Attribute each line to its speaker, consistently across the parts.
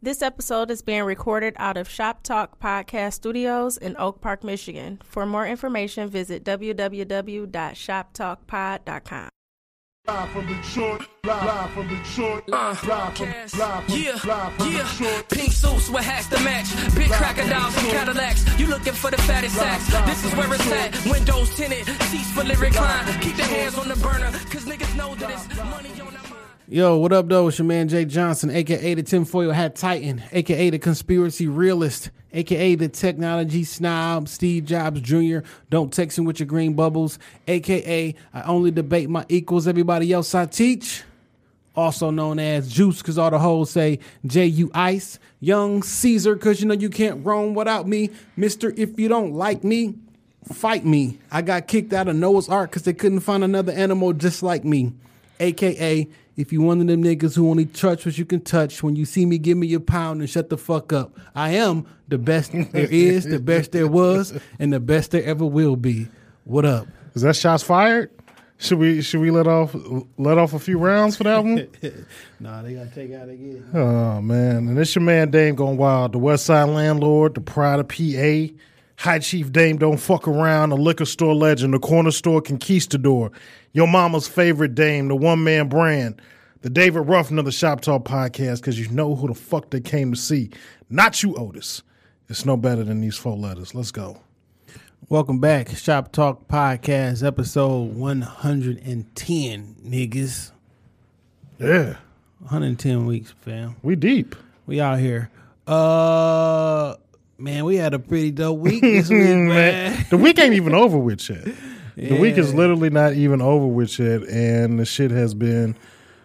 Speaker 1: This episode is being recorded out of Shop Talk Podcast Studios in Oak Park, Michigan. For more information, visit www.shoptalkpod.com.
Speaker 2: Live from Detroit, live from Detroit,
Speaker 3: Uh,
Speaker 2: live from,
Speaker 3: Cass.
Speaker 2: live from,
Speaker 3: yeah,
Speaker 2: live from
Speaker 3: yeah.
Speaker 2: Detroit.
Speaker 3: Pink suits with hats to match. Big crocodiles and Cadillacs. You looking for the fattest sacks. This is where it's at. Windows tinted, seats for lyric line. Keep the hands on the burner, cause niggas know that it's money on the mind.
Speaker 4: Yo, what up, though? It's your man Jay Johnson, aka the Tinfoil Hat Titan, aka the Conspiracy Realist, aka the Technology Snob, Steve Jobs Jr. Don't text him with your green bubbles, aka I only debate my equals, everybody else I teach. Also known as Juice, because all the hoes say J U Ice, Young Caesar, because you know you can't roam without me. Mister, if you don't like me, fight me. I got kicked out of Noah's Ark because they couldn't find another animal just like me. AKA, if you one of them niggas who only touch what you can touch, when you see me, give me your pound and shut the fuck up. I am the best there is, the best there was, and the best there ever will be. What up?
Speaker 5: Is that shots fired? Should we should we let off let off a few rounds for that one?
Speaker 4: Nah, they gotta take out again.
Speaker 5: oh man, and it's your man Dame going wild, the West Side landlord, the pride of PA, High Chief Dame don't fuck around, the liquor store legend, the corner store conquistador, your mama's favorite Dame, the one man brand, the David Ruffin of the Shop Talk podcast, because you know who the fuck they came to see, not you, Otis. It's no better than these four letters. Let's go.
Speaker 4: Welcome back, Shop Talk Podcast, episode 110, niggas.
Speaker 5: Yeah,
Speaker 4: 110 weeks, fam.
Speaker 5: we deep.
Speaker 4: We out here. Uh man, we had a pretty dope week this week, man.
Speaker 5: the week ain't even over with yet. The week is literally not even over with yet, and the shit has been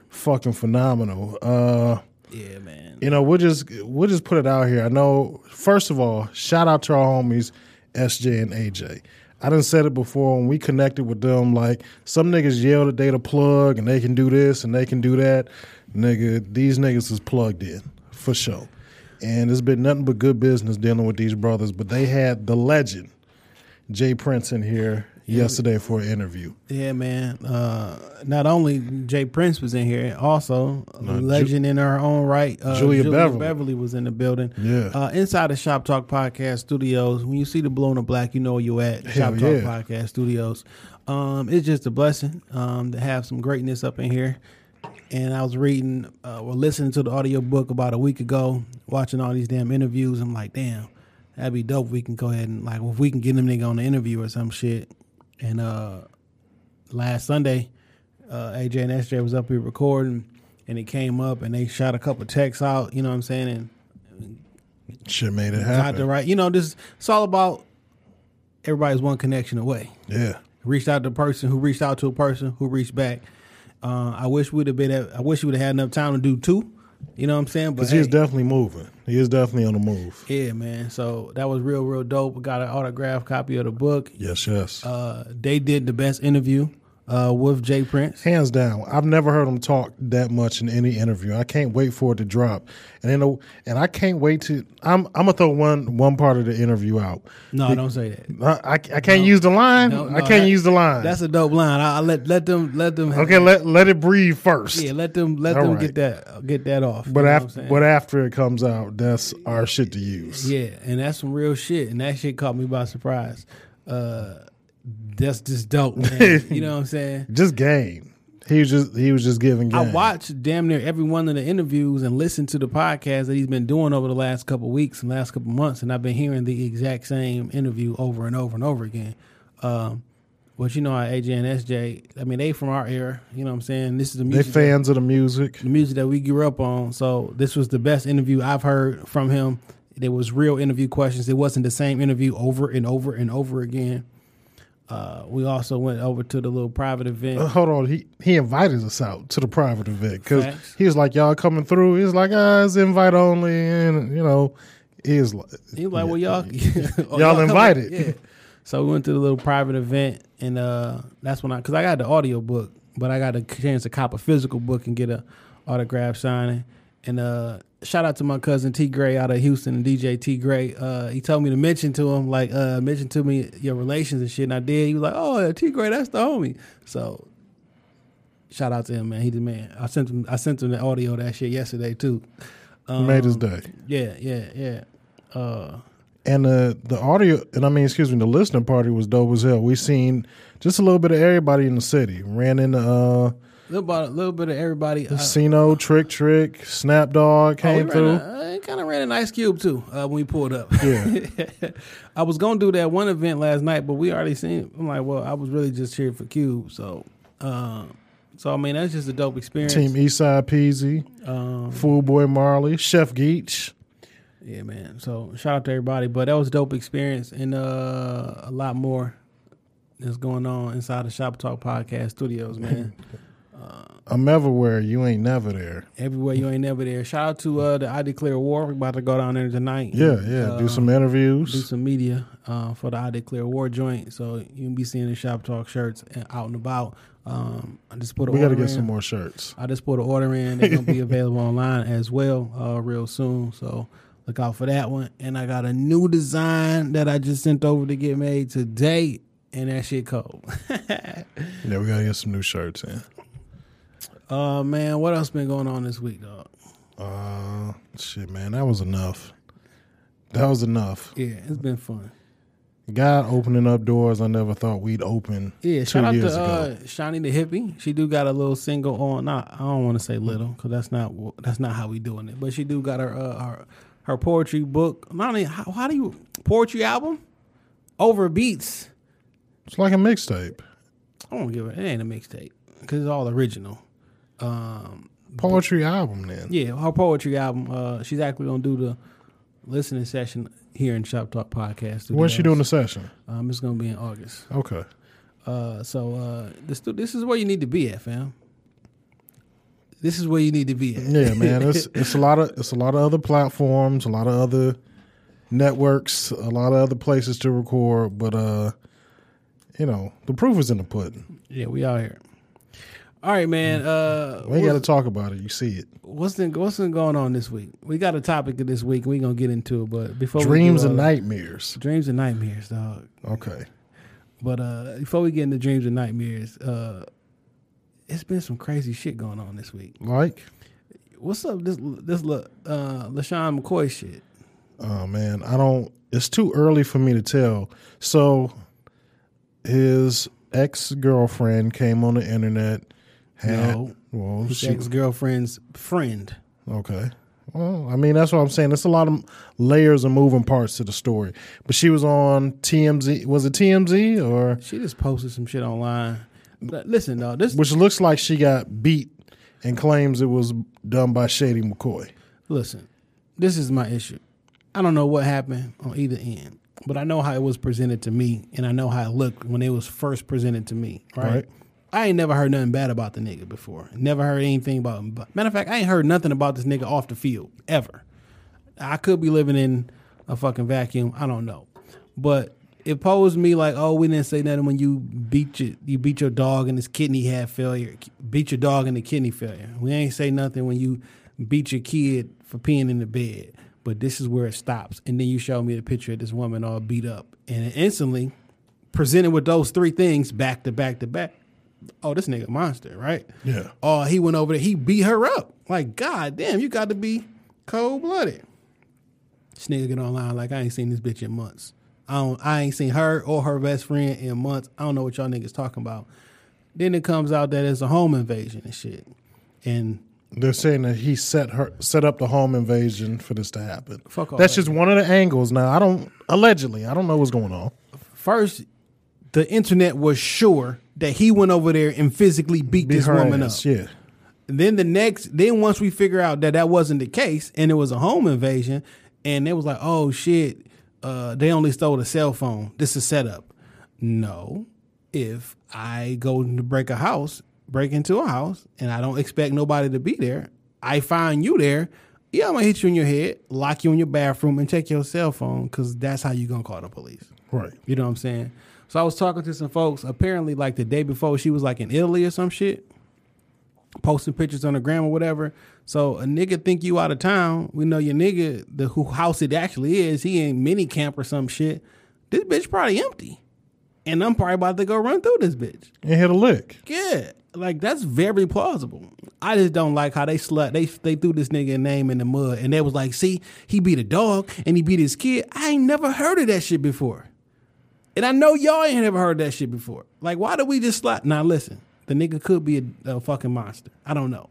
Speaker 5: fucking phenomenal. Uh,
Speaker 4: Yeah, man.
Speaker 5: you know, we'll just we'll just put it out here. I know. First of all, shout out to our homies SJ and AJ. I done said it before when we connected with them. Like some niggas yell that they the plug and they can do this and they can do that. Nigga, these niggas is plugged in for sure. And it's been nothing but good business dealing with these brothers. But they had the legend J Prince in here yesterday for an interview.
Speaker 4: Yeah, man. Uh not only J Prince was in here, also a legend in her own right. Uh,
Speaker 5: Julia Beverly.
Speaker 4: was in the building.
Speaker 5: Yeah.
Speaker 4: Uh, inside the Shop Talk Podcast Studios. When you see the blue and the black, you know where you at.
Speaker 5: Hell
Speaker 4: Shop Talk. Podcast Studios. Um, it's just a blessing um, to have some greatness up in here. And I was reading uh, or listening to the audio book about a week ago, watching all these damn interviews. I'm like, damn, that'd be dope. If we can go ahead and like if we can get them nigga on the interview or some shit. And uh last Sunday, uh, AJ and SJ was up here recording, and it came up, and they shot a couple texts out. You know what I'm saying? And
Speaker 5: Shit made it
Speaker 4: got the
Speaker 5: happen.
Speaker 4: right. You know, this it's all about everybody's one connection away.
Speaker 5: Yeah.
Speaker 4: Reached out to a person who reached out to a person who reached back. Uh, I wish we'd have been. At, I wish we'd have had enough time to do two. You know what I'm saying? But
Speaker 5: Because he is definitely moving. He is definitely on the move.
Speaker 4: yeah, man. So that was real, real dope. We got an autographed copy of the book.
Speaker 5: Yes, yes.
Speaker 4: Uh, they did the best interview uh, with J Prince.
Speaker 5: Hands down. I've never heard him talk that much in any interview. I can't wait for it to drop. And and I can't wait to I'm I'm gonna throw one one part of the interview out.
Speaker 4: No, don't say that.
Speaker 5: I, I, I can't use the line.
Speaker 4: No, no,
Speaker 5: I can't
Speaker 4: that-
Speaker 5: use the line.
Speaker 4: That's a dope line. I, I let let them let them
Speaker 5: okay, let let it breathe first.
Speaker 4: yeah let them let
Speaker 5: All
Speaker 4: them
Speaker 5: right.
Speaker 4: get that get that off.
Speaker 5: but
Speaker 4: You know what I'm
Speaker 5: after but after it comes out, that's our shit to use.
Speaker 4: yeah, and that's some real shit, and that shit caught me by surprise. Uh, that's just dope, man. you know what I'm saying?
Speaker 5: Just game. He was just he was just giving game.
Speaker 4: I watched damn near every one of the interviews and listened to the podcast that he's been doing over the last couple weeks and last couple months, and I've been hearing the exact same interview over and over and over again. Um, but you know, how AJ and SJ, I mean, they from our era. You know what I'm saying? This is the
Speaker 5: They
Speaker 4: music. that-
Speaker 5: fans of the music.
Speaker 4: the music that we grew up on. So this was the best interview I've heard from him. There was real interview questions. It wasn't the same interview over and over and over again. Uh, we also went over to the little private event.
Speaker 5: Uh, hold on, he he invited us out to the private event because he was like, "Y'all coming through?" He's like, "Ah, it's invite only," and you know, he is like,
Speaker 4: He was like, "Well, y'all, oh,
Speaker 5: Y'all
Speaker 4: come-
Speaker 5: invited.
Speaker 4: Yeah. So we went to the little private event, and uh, that's when I, because I got the audio book, but I got a chance to cop a physical book and get a autograph signing. And uh, shout out to my cousin T Gray out of Houston DJ T Gray. Uh, he told me to mention to him, like, uh, mention to me your relations and shit. And I did. He was like, "Oh, T Gray, that's the homie." So shout out to him, man. He the man. I sent him. I sent him the audio that shit yesterday too.
Speaker 5: Made his day.
Speaker 4: Yeah, yeah, yeah. Uh,
Speaker 5: And the the audio, and I mean, excuse me, the listening party was dope as hell. We seen just a little bit of everybody in the city. Ran into uh,
Speaker 4: little bit, a little bit of everybody. Uh,
Speaker 5: Casino, Trick Trick, Snap Dog
Speaker 4: oh,
Speaker 5: came
Speaker 4: ran
Speaker 5: through.
Speaker 4: a- I kind of ran an Ice Cube too uh, when we pulled up.
Speaker 5: Yeah.
Speaker 4: I was gonna do that one event last night, but we already seen. I'm like, well, I was really just cheering for Cube, so. Uh, so I mean, that's just a dope experience.
Speaker 5: Team Eastside Peezy,
Speaker 4: Um,
Speaker 5: Fool Boy Marley, Chef Geach.
Speaker 4: Yeah, man. So shout out to everybody. But that was a dope experience and uh, a lot more is going on inside the Shop Talk Podcast studios, man.
Speaker 5: I'm everywhere. You ain't never there.
Speaker 4: Everywhere you ain't never there. Shout out to uh, the I Declare War. We're about to go down there tonight.
Speaker 5: Yeah, yeah.
Speaker 4: Uh,
Speaker 5: do some interviews.
Speaker 4: do some media uh, for the I Declare War joint. So you can be seeing the Shop Talk shirts out and about. Um, I just put a
Speaker 5: we got to get
Speaker 4: in.
Speaker 5: some more shirts.
Speaker 4: I just put an order in. They're gonna be available online as well, uh, real soon. So look out for that one. And I got a new design that I just sent over to get made today, and that shit cold.
Speaker 5: Yeah, we got to get some new shirts in.
Speaker 4: Uh man, what else been going on this week, dog?
Speaker 5: Uh, shit, man, that was enough. That was enough.
Speaker 4: Yeah, it's been fun.
Speaker 5: God opening up doors I never thought we'd open
Speaker 4: Yeah,
Speaker 5: two
Speaker 4: shout out to uh, Shani the hippie. She do got a little single on. Not, I don't want to say little because that's not that's not how we doing it. But she do got her uh, her her poetry book. Not only how, how do you poetry album over beats.
Speaker 5: It's like a mixtape.
Speaker 4: I won't give it. It ain't a mixtape because it's all original. Um,
Speaker 5: Poetry album, then.
Speaker 4: yeah, her poetry album. Uh, she's actually gonna do the listening session here in Shop Talk Podcast.
Speaker 5: When's she doing the session?
Speaker 4: Um, it's gonna be in August.
Speaker 5: Okay.
Speaker 4: Uh, so uh, this this is where you need to be at, fam. This is where you need to be at.
Speaker 5: Yeah, man. It's it's a lot of it's a lot of other platforms, a lot of other networks, a lot of other places to record, but uh you know, the proof is in the pudding.
Speaker 4: Yeah, we out here. All right, man. Uh,
Speaker 5: We got to talk about it. You see it.
Speaker 4: what's been what's been going on this week? We got a topic of this week. We gonna get into it, but before we
Speaker 5: Dreams
Speaker 4: do
Speaker 5: and
Speaker 4: all
Speaker 5: nightmares.
Speaker 4: dreams and nightmares, dog.
Speaker 5: Okay.
Speaker 4: But uh, before we get into dreams and nightmares, uh, it's been some crazy shit going on this week.
Speaker 5: Like,
Speaker 4: What's up? This this look, uh, LeSean McCoy shit.
Speaker 5: oh man, I don't. It's too early for me to tell. So, his ex girlfriend came on the internet. Had,
Speaker 4: No.
Speaker 5: well,
Speaker 4: His
Speaker 5: she,
Speaker 4: ex girlfriend's friend.
Speaker 5: Okay. Well, I mean, that's what I'm saying. There's a lot of layers and moving parts to the story. But she was on TMZ. Was it TMZ or
Speaker 4: She just posted some shit online. But listen, though, this
Speaker 5: which looks like she got beat and claims it was done by Shady McCoy.
Speaker 4: listen, this is my issue. I don't know what happened on either end, but I know how it was presented to me, and I know how it looked when it was first presented to me. Right.
Speaker 5: Right.
Speaker 4: I ain't never heard nothing bad about the nigga before. Never heard anything about him. Matter of fact, I ain't heard nothing about this nigga off the field ever. I could be living in a fucking vacuum. I don't know, but it posed me like, oh, we didn't say nothing when you beat your you beat your dog and his kidney had failure. Beat your dog the kidney failure. We ain't say nothing when you beat your kid for peeing in the bed. But this is where it stops. And then you show me the picture of this woman all beat up, and instantly presented with those three things back to back to back. Oh, this nigga monster, right?
Speaker 5: Yeah.
Speaker 4: Oh, he went over there. He beat her up. Like, god damn, you got to be cold blooded. This nigga get online like I ain't seen this bitch in months. I don't. I ain't seen her or her best friend in months. I don't know what y'all niggas talking about. Then it comes out that it's a home invasion and shit. And
Speaker 5: They're saying that he set her set up the home invasion for this to happen.
Speaker 4: Fuck all
Speaker 5: That's
Speaker 4: that.
Speaker 5: just one of the angles. Now I don't allegedly. I don't know what's going on.
Speaker 4: first, the internet was sure that he went over there and physically beat
Speaker 5: Beat
Speaker 4: this woman
Speaker 5: ass,
Speaker 4: up.
Speaker 5: Yeah.
Speaker 4: then the next then once we figure out that that wasn't the case and it was a home invasion and it was like oh shit uh, they only stole a cell phone this is setup no if i go to break a house break into a house and i don't expect nobody to be there i find you there yeah i'm gonna hit you in your head lock you in your bathroom and take your cell phone because that's how you gonna call the police
Speaker 5: Right.
Speaker 4: you know what i'm saying so i was talking to some folks apparently like the day before she was like in italy or some shit posting pictures on the gram or whatever. So a nigga think you out of town. We know your nigga, the who house it actually is, he in mini camp or some shit. This bitch probably empty. And I'm probably about to go run through this bitch.
Speaker 5: And hit a lick.
Speaker 4: Yeah. Like that's very plausible. I just don't like how they slut. They they threw this nigga name in the mud, and they was like, "See, he beat a dog and he beat his kid." I ain't never heard of that shit before, and I know y'all ain't ever heard that shit before. Like, why do we just slap? Now listen, the nigga could be a, a fucking monster. I don't know,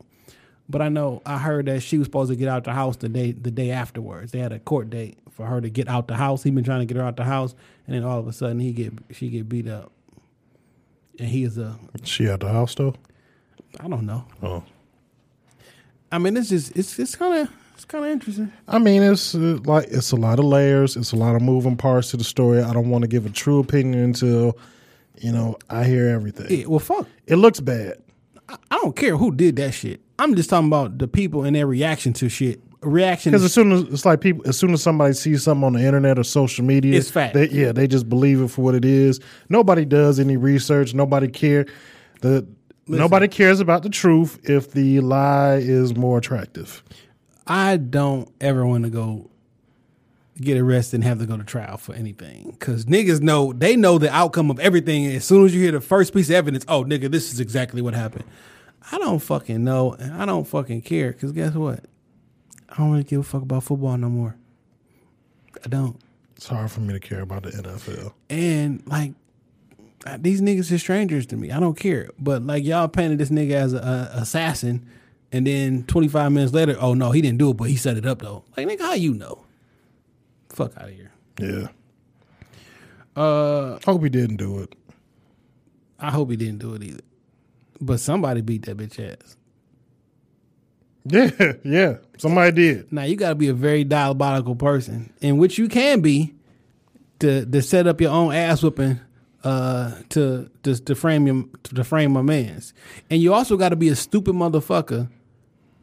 Speaker 4: but I know I heard that she was supposed to get out the house the day the day afterwards. They had a court date for her to get out the house. He been trying to get her out the house, and then all of a sudden he get she get beat up, and he is a
Speaker 5: She at the house though.
Speaker 4: I don't know.
Speaker 5: Oh.
Speaker 4: I mean, it's just it's it's kind of it's kind of interesting.
Speaker 5: I mean, it's uh, like it's a lot of layers. It's a lot of moving parts to the story. I don't want to give a true opinion until you know I hear everything.
Speaker 4: Yeah, well, fuck.
Speaker 5: It looks bad.
Speaker 4: I don't care who did that shit. I'm just talking about the people and their reaction to shit. Reaction
Speaker 5: Because as soon as it's like people, as soon as somebody sees something on the internet or social media,
Speaker 4: It's fact.
Speaker 5: They, yeah, they just believe it for what it is. Nobody does any research. Nobody care. The nobody cares about the truth if the lie is more attractive.
Speaker 4: I don't ever want to go get arrested and have to go to trial for anything. Cause niggas know they know the outcome of everything. As soon as you hear the first piece of evidence, oh nigga, this is exactly what happened. I don't fucking know, and I don't fucking care. Cause guess what? I don't really give a fuck about football no more. I don't.
Speaker 5: It's hard for me to care about the NFL.
Speaker 4: And like these niggas are strangers to me. I don't care. But like y'all painted this nigga as a, a assassin, and then 25 minutes later, oh no, he didn't do it, but he set it up though. Like nigga, how you know? Fuck out of here.
Speaker 5: Yeah,
Speaker 4: Uh,
Speaker 5: hope he didn't do it.
Speaker 4: I hope he didn't do it either. But somebody beat that bitch ass.
Speaker 5: Yeah, yeah, somebody did.
Speaker 4: Now you got to be a very diabolical person, in which you can be, to to set up your own ass whooping, uh, to to to frame your to frame a man's, and you also got to be a stupid motherfucker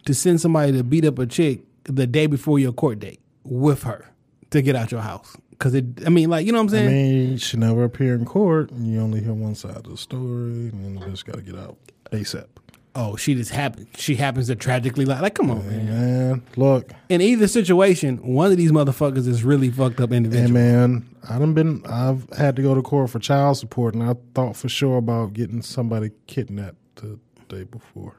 Speaker 4: to send somebody to beat up a chick the day before your court date with her to get out your house. Cause it, I mean, like you know what I'm saying.
Speaker 5: I mean, you should never appear in court, and you only hear one side of the story, and then the bitch got to get out ASAP.
Speaker 4: oh, she just happened. She happens to tragically like, like, come on, man.
Speaker 5: Man, look,
Speaker 4: In either situation, one of these motherfuckers is really fucked up individual.
Speaker 5: Hey man, I done been. I've had to go to court for child support, and I thought for sure about getting somebody kidnapped the day before.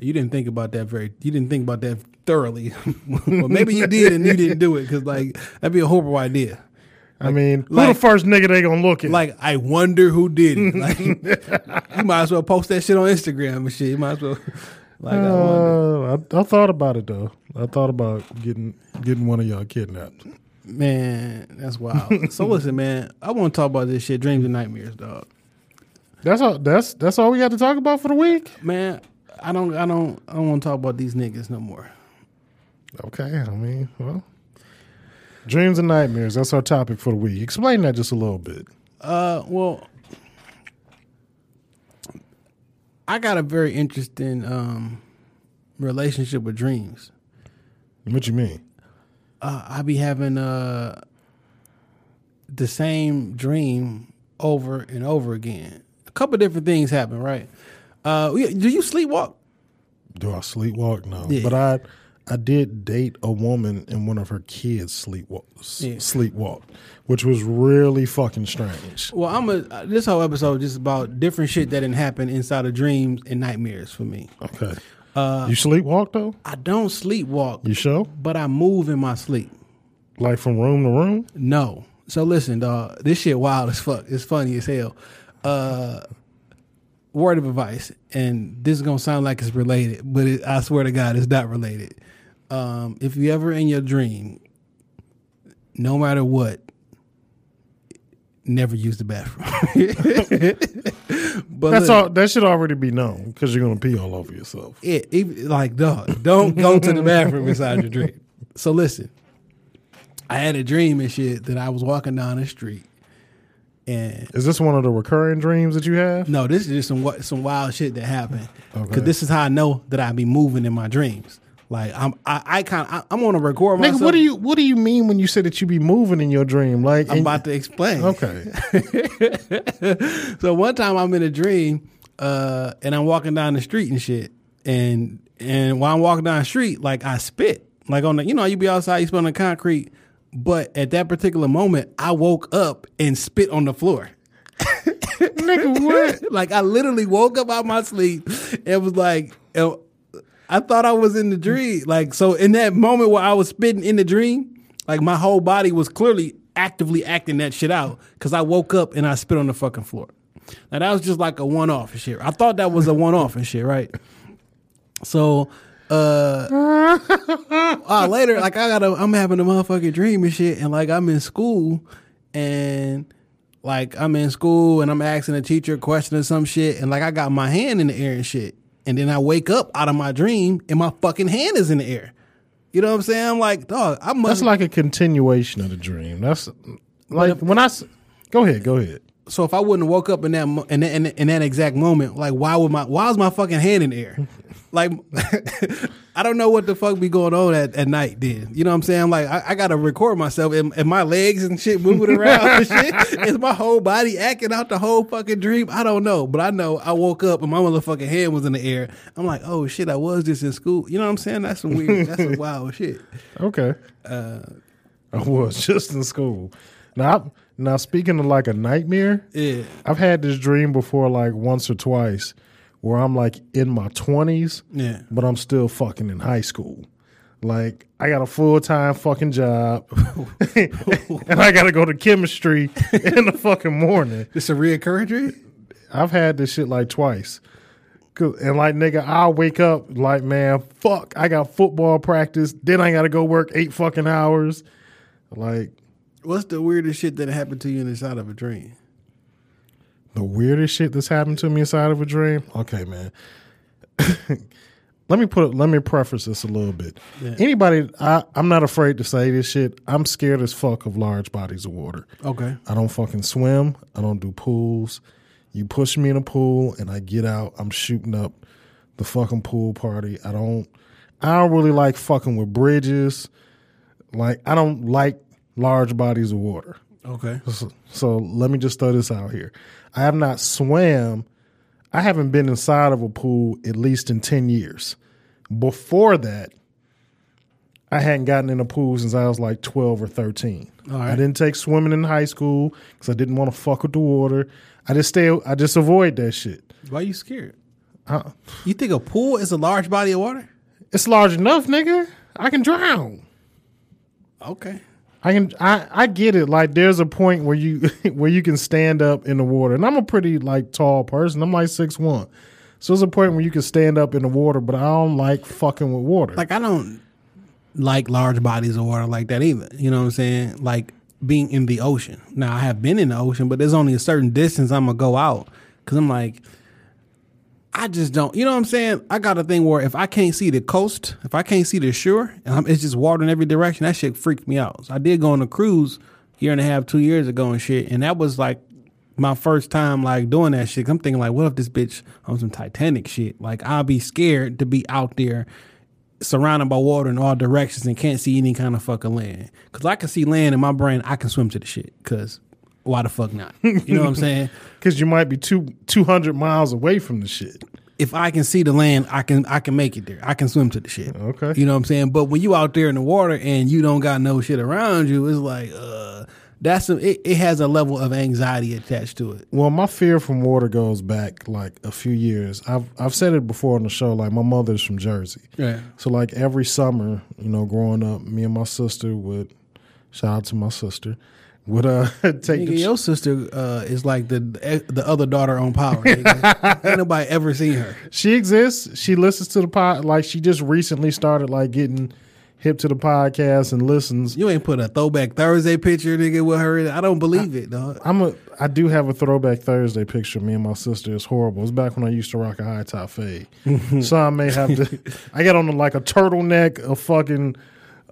Speaker 4: You didn't think about that very. You didn't think about that thoroughly. well, maybe you did and you didn't do it because like that'd be a horrible idea.
Speaker 5: I mean, who
Speaker 4: like-
Speaker 5: the first nigga they gonna look at?
Speaker 4: Like I wonder who did it. Like you might as well post that shit on Instagram and shit. You might as well. Like I
Speaker 5: uh, I, I thought about it though. I thought about getting getting one of y'all kidnapped.
Speaker 4: man, that's wild. so listen, man, I want to talk about this shit. Dreams and nightmares, dog.
Speaker 5: That's all. That's that's all we got to talk about for the week.
Speaker 4: Man, I don't, I don't, I don't want to talk about these niggas no more.
Speaker 5: Okay, I mean, well, dreams and nightmares. That's our topic for the week. Explain that just a little bit.
Speaker 4: Uh, well, I got a very interesting um relationship with dreams.
Speaker 5: What you mean?
Speaker 4: Uh, I be having uh the same dream over and over again. A couple different things happen, right? Uh, do you sleepwalk?
Speaker 5: Do I sleepwalk? No,
Speaker 4: Yeah.
Speaker 5: but I I did date a woman and one of her kids sleepwalk
Speaker 4: Yeah.
Speaker 5: sleepwalk, which was really fucking strange.
Speaker 4: Well, I'm a this whole episode just about different shit that didn't happen inside of dreams and nightmares for me.
Speaker 5: Okay,
Speaker 4: Uh,
Speaker 5: you sleepwalk though?
Speaker 4: I don't sleepwalk,
Speaker 5: You sure?
Speaker 4: but I move in my sleep.
Speaker 5: Like from room to room?
Speaker 4: No. So listen, dog. This shit wild as fuck. It's funny as hell. Uh, word of advice, and this is gonna sound like it's related, but it, I swear to God, it's not related. Um, if you ever in your dream, no matter what, never use the bathroom. but
Speaker 5: That's
Speaker 4: look,
Speaker 5: all. That should already be known because you're gonna pee all over yourself.
Speaker 4: It, even, like, dog, don't go to the bathroom inside your dream. So listen, I had a dream and shit that I was walking down the street, and
Speaker 5: Is this one of the recurring dreams that you have?
Speaker 4: no, this is just some some wild shit that happened. Because
Speaker 5: Okay.
Speaker 4: this is how I know that I be moving in my dreams. Like I'm, I, I kind, I, I'm gonna record myself.
Speaker 5: What do you what do you mean when you say that you be moving in your dream? Like,
Speaker 4: I'm about to explain.
Speaker 5: okay,
Speaker 4: so one time I'm in a dream, uh, and I'm walking down the street and shit, and and while I'm walking down the street, like I spit, like on the, you know, you be outside, you spit on the concrete, but at that particular moment, I woke up and spit on the floor.
Speaker 5: nigga, what?
Speaker 4: like I literally woke up out my sleep and was like, uh, I thought I was in the dream. Like so, in that moment where I was spitting in the dream, like my whole body was clearly actively acting that shit out because I woke up and I spit on the fucking floor. Now that was just like a one off and shit. I thought that was a one off and shit, right? So uh uh, later, like I got a I'm having a motherfucking dream and shit, and like I'm in school and like I'm in school and I'm asking a teacher a question or some shit, and like I got my hand in the air and shit. And then I wake up out of my dream and my fucking hand is in the air. You know what I'm saying? I'm like, dog, I must
Speaker 5: That's like a continuation of the dream. That's like when I Go ahead, go ahead.
Speaker 4: So if I wouldn't have woke up in that mo- in that, in, that- in that exact moment, like why would my why was my fucking hand in the air? Like I don't know what the fuck be going on at, at night then. You know what I'm saying? Like I, I gotta record myself and, and my legs and shit moving around and shit. Is my whole body acting out the whole fucking dream? I don't know. But I know I woke up and my motherfucking hand was in the air. I'm like, oh shit, I was just in school. You know what I'm saying? That's some weird that's some wild shit.
Speaker 5: Okay.
Speaker 4: Uh,
Speaker 5: I was just in school. Now, now speaking of like a nightmare,
Speaker 4: Yeah.
Speaker 5: I've had this dream before, like once or twice, where I'm like in my twenties,
Speaker 4: Yeah.
Speaker 5: but I'm still fucking in high school. Like I got a full time fucking job, and I got to go to chemistry in the fucking morning.
Speaker 4: It's a reoccurring dream?
Speaker 5: I've had this shit like twice. And like nigga, I'll wake up like man, fuck, I got football practice. Then I gotta go work eight fucking hours. Like
Speaker 4: What's the weirdest shit that happened to you inside of a dream?
Speaker 5: the weirdest shit that's happened to me inside of a dream. Okay, man. let me put let me preface this a little bit. Anybody, I, I'm not afraid to say this shit. I'm scared as fuck of large bodies of water.
Speaker 4: Okay.
Speaker 5: I don't fucking swim. I don't do pools. You push me in a pool and I get out. I'm shooting up the fucking pool party. I don't. I don't really like fucking with bridges. Like I don't like large bodies of water.
Speaker 4: Okay.
Speaker 5: So, so let me just throw this out here. I have not swam. I haven't been inside of a pool at least in 10 years. Before that, I hadn't gotten in a pool since I was like 12 or 13.
Speaker 4: All right.
Speaker 5: I didn't take swimming in high school because I didn't want to fuck with the water. I just stay, I just avoid that shit.
Speaker 4: Why are you scared?
Speaker 5: Uh,
Speaker 4: You think a pool is a large body of water?
Speaker 5: it's large enough, nigga. I can drown.
Speaker 4: Okay.
Speaker 5: I can I, I get it. Like there's a point where you where you can stand up in the water. And I'm a pretty like tall person. I'm like six one. So there's a point where you can stand up in the water, but I don't like fucking with water.
Speaker 4: Like I don't like large bodies of water like that either. You know what I'm saying? Like being in the ocean. Now I have been in the ocean, but there's only a certain distance I'm gonna go out because I'm like, I just don't. You know what I'm saying? I got a thing where if I can't see the coast, if I can't see the shore, and I'm, it's just water in every direction, that shit freaked me out. So I did go on a cruise year and a half, two years ago and shit, and that was like my first time like doing that shit. I'm thinking like, what if this bitch on some Titanic shit? Like I'll be scared to be out there surrounded by water in all directions and can't see any kind of fucking land. Cause I can see land in my brain, I can swim to the shit. Cause why the fuck not? You know what I'm saying?
Speaker 5: Because you might be two two hundred miles away from the shit.
Speaker 4: If I can see the land, I can I can make it there. I can swim to the shit.
Speaker 5: Okay.
Speaker 4: You know what I'm saying? But when you out there in the water and you don't got no shit around you, it's like uh that's a, it, it has a level of anxiety attached to it.
Speaker 5: Well, my fear from water goes back like a few years. I've I've said it before on the show. Like my mother's from Jersey,
Speaker 4: Yeah.
Speaker 5: so like every summer, you know, growing up, me and my sister would shout out to my sister would uh take
Speaker 4: Nigga, your sister uh, is like the the other daughter on Power. Ain't nobody ever seen her.
Speaker 5: She exists. She listens to the pod. Like she just recently started like getting hip to the podcast and listens.
Speaker 4: You ain't put a throwback Thursday picture, nigga, with her. in it. I don't believe it, dog.
Speaker 5: I'm a. I do have a throwback Thursday picture. Me and my sister. It's horrible. It's back when I used to rock a high top fade. so I may have to. I got on like a turtleneck, a fucking.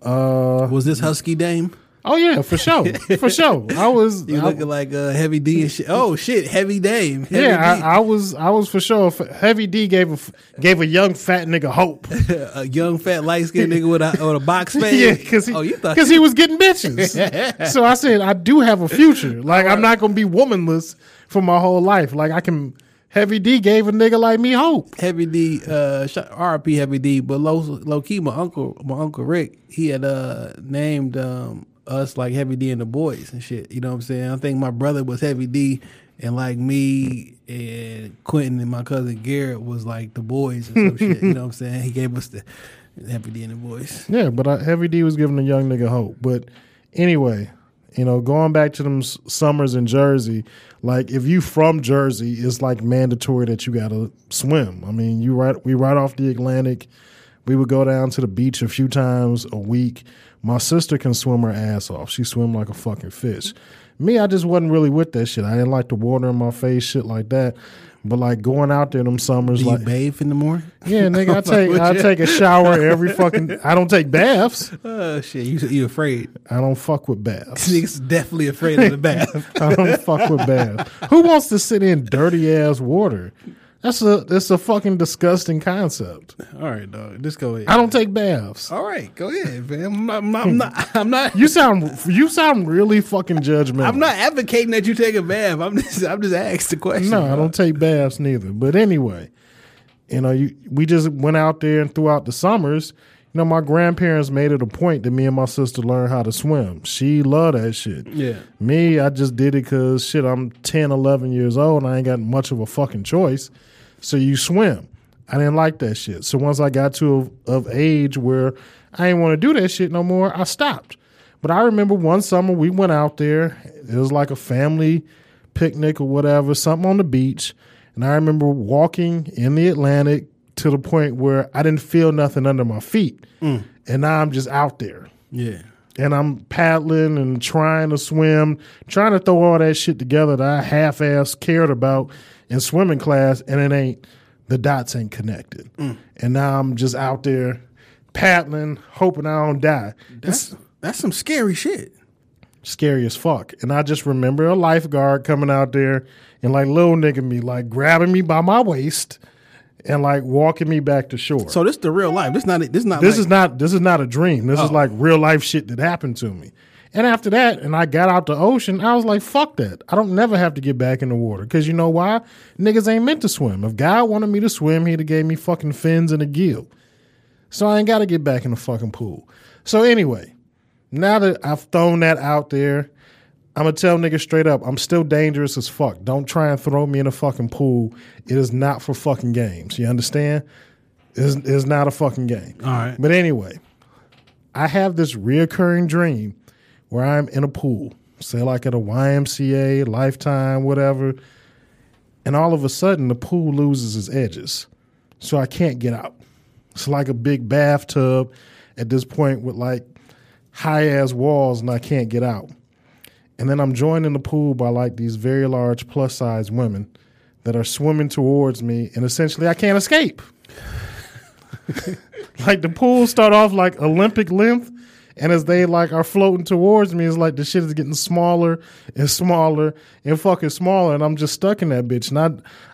Speaker 5: uh
Speaker 4: Was this Husky Dame?
Speaker 5: Oh yeah, for sure, for sure. I was.
Speaker 4: You
Speaker 5: I-
Speaker 4: looking like uh, Heavy D and shit. Oh shit, Heavy Dame. Heavy
Speaker 5: yeah, I was. I was for sure. Heavy D gave a gave a young fat nigga hope.
Speaker 4: a young fat light skinned nigga with a with a box face.
Speaker 5: Yeah, because he,
Speaker 4: oh, you thought
Speaker 5: he was getting bitches. so I said, I do have a future. Like I'm not gonna be womanless for my whole life. Like I can. Heavy D gave a nigga like me hope.
Speaker 4: Heavy D, uh, RP Heavy D, but low, low key, my uncle, my uncle Rick, he had uh named um us like Heavy D and the boys and shit. You know what I'm saying? I think my brother was Heavy D, and like me and Quentin and my cousin Garrett was like the boys or some shit. You know what I'm saying? He gave us the Heavy D and the boys.
Speaker 5: Yeah, but uh, Heavy D was giving a young nigga hope. But anyway, you know, going back to them summers in Jersey, like if you from Jersey, it's like mandatory that you gotta swim. I mean, you right we right off the Atlantic. We would go down to the beach a few times a week. My sister can swim her ass off. She swim like a fucking fish. Me, I just wasn't really with that shit. I didn't like the water in my face, shit like that. But like going out there them summers,
Speaker 4: Do you
Speaker 5: like
Speaker 4: bathe in the morning?
Speaker 5: yeah, nigga, I take I take a shower every fucking. I don't take baths.
Speaker 4: Oh shit, you you afraid?
Speaker 5: I don't fuck with baths.
Speaker 4: Niggas definitely afraid of the bath.
Speaker 5: I don't fuck with baths. Who wants to sit in dirty ass water? That's a that's a fucking disgusting concept.
Speaker 4: All right, dog. Just go ahead.
Speaker 5: I don't take baths.
Speaker 4: All right, go ahead, man. I'm not. I'm not. I'm hmm. not.
Speaker 5: You sound you sound really fucking judgmental.
Speaker 4: I'm not advocating that you take a bath. I'm just. I'm just asked the question.
Speaker 5: No, I don't take baths neither. But anyway, you know, you we just went out there and throughout the summers, know, my grandparents made it a point that me and my sister learn how to swim. She loved that shit.
Speaker 4: Yeah.
Speaker 5: Me, I just did it because shit, I'm 10, 11 years old and I ain't got much of a fucking choice. So you swim. I didn't like that shit. So once I got to a, of age where I didn't want to do that shit no more, I stopped. But I remember one summer we went out there. It was like a family picnic or whatever, something on the beach. And I remember walking in the Atlantic to the point where I didn't feel nothing under my feet. Mm. And now I'm just out there
Speaker 4: Yeah.
Speaker 5: and I'm paddling and trying to swim, trying to throw all that shit together that I half ass cared about in swimming class, and it ain't the dots ain't connected. Mm. And now I'm just out there paddling, hoping I don't die. It's
Speaker 4: That's that's some scary shit.
Speaker 5: scary as fuck. And I just remember a lifeguard coming out there and like little nigga me, like grabbing me by my waist and like walking me back to shore.
Speaker 4: So this is the real life. This is not. This is not.
Speaker 5: This
Speaker 4: like,
Speaker 5: is not this is not a dream. This is
Speaker 4: Oh.
Speaker 5: like real life shit that happened to me. And after that, and I got out the ocean, I was like, fuck that. I don't never have to get back in the water. Cause you know why? Niggas ain't meant to swim. If God wanted me to swim, he'd have gave me fucking fins and a gill. So I ain't gotta get back in the fucking pool. So anyway, now that I've thrown that out there, I'm gonna tell niggas straight up, I'm still dangerous as fuck. Don't try and throw me in a fucking pool. It is not for fucking games. You understand? It's, it's not a fucking game.
Speaker 4: All right.
Speaker 5: But anyway, I have this reoccurring dream where I'm in a pool, say like at a YMCA, Lifetime, whatever, and all of a sudden the pool loses its edges. So I can't get out. It's like a big bathtub at this point with like high ass walls and I can't get out. And then I'm joined in the pool by like these very large plus size women that are swimming towards me and essentially I can't escape. like the pool start off like Olympic length and as they like are floating towards me, it's like the shit is getting smaller and smaller and fucking smaller, and I'm just stuck in that bitch. And I,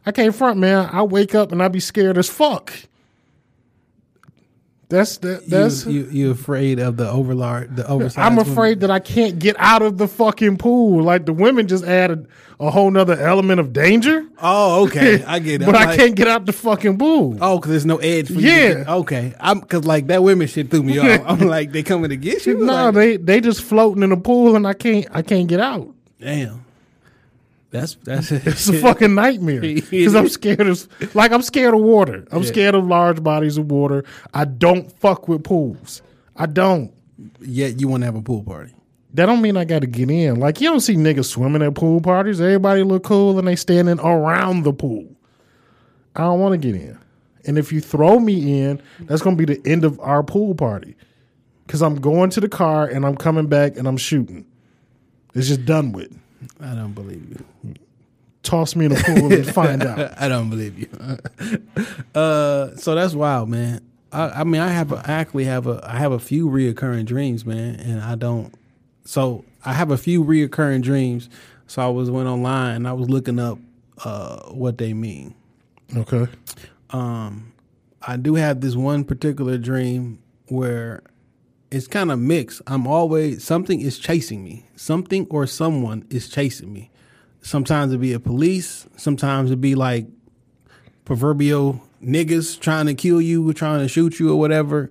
Speaker 5: I can't front, man. I wake up and I be scared as fuck. That's that. That's.
Speaker 4: you, you. You afraid of the overlord, the oversized?
Speaker 5: I'm
Speaker 4: women?
Speaker 5: afraid that I can't get out of the fucking pool. Like the women just added a whole nother element of danger,
Speaker 4: Oh, okay. I get it.
Speaker 5: but
Speaker 4: I'm
Speaker 5: I
Speaker 4: like-
Speaker 5: can't get out the fucking pool.
Speaker 4: Oh, because there's no edge. For
Speaker 5: Yeah.
Speaker 4: get- okay. I'm because like that women shit threw me off. I'm like they coming to get you.
Speaker 5: no,
Speaker 4: Like,
Speaker 5: they they just floating in the pool, and I can't I can't get out.
Speaker 4: damn. That's that's
Speaker 5: It's a fucking nightmare because I'm scared of like I'm scared of water. I'm
Speaker 4: Yeah.
Speaker 5: scared of large bodies of water. I don't fuck with pools. I don't.
Speaker 4: Yet you want to have a pool party.
Speaker 5: That don't mean I got to get in. Like you don't see niggas swimming at pool parties. Everybody look cool and they standing around the pool. I don't want to get in. And if you throw me in, that's going to be the end of our pool party. Cuz I'm going to the car and I'm coming back and I'm shooting. It's just done with.
Speaker 4: I don't believe you.
Speaker 5: Toss me in the pool and find out.
Speaker 4: I don't believe you. uh, so that's wild, man. I, I mean, I have a, I actually have a I have a few reoccurring dreams, man, and I don't. So I have a few reoccurring dreams. So I was went online and I was looking up uh, what they mean.
Speaker 5: Okay.
Speaker 4: Um, I do have this one particular dream where it's kind of mixed. I'm always something is chasing me. Something or someone is chasing me. Sometimes it be a police. Sometimes it be like proverbial niggas trying to kill you, trying to shoot you or whatever.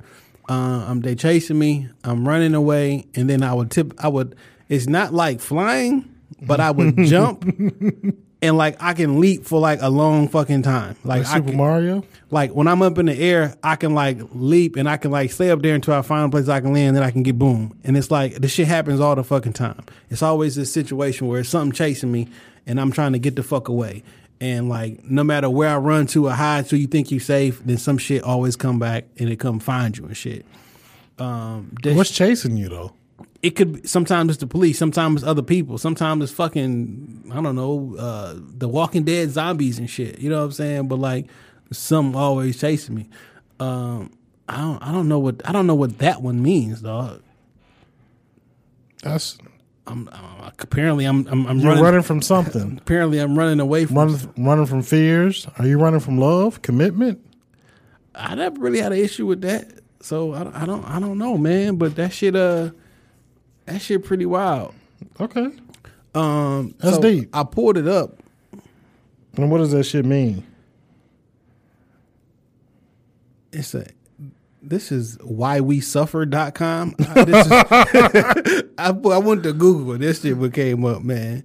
Speaker 4: Uh, um, they chasing me. I'm running away, and then I would tip. I would. It's not like flying, but I would jump and like I can leap for like a long fucking time. Like,
Speaker 5: Like Super
Speaker 4: can,
Speaker 5: Mario.
Speaker 4: like when I'm up in the air, I can like leap and I can like stay up there until I find a place I can land, then I can get boom. And it's like this shit happens all the fucking time. It's always this situation where it's something chasing me and I'm trying to get the fuck away. And like no matter where I run to or hide to you think you're safe, then some shit always come back and it come find you and shit. Um
Speaker 5: What's chasing you though?
Speaker 4: It could be, sometimes it's the police, sometimes it's other people, sometimes it's fucking I don't know, uh the Walking Dead zombies and shit. You know what I'm saying? But like some always chasing me. Um I don't I don't know what I don't know what that one means, dog.
Speaker 5: That's
Speaker 4: I'm, uh, apparently I'm I'm, I'm
Speaker 5: you're
Speaker 4: running,
Speaker 5: running from something.
Speaker 4: apparently I'm running away from
Speaker 5: running running from fears. Are you running from love, commitment?
Speaker 4: I never really had an issue with that. So I, I don't I don't know, man, but that shit uh that shit pretty wild.
Speaker 5: Okay.
Speaker 4: Um
Speaker 5: That's
Speaker 4: so
Speaker 5: deep.
Speaker 4: I pulled it up
Speaker 5: And what does that shit mean?
Speaker 4: it's a this is whywesuffer.com. Uh, this is, I, I went to Google and this shit what came up, man.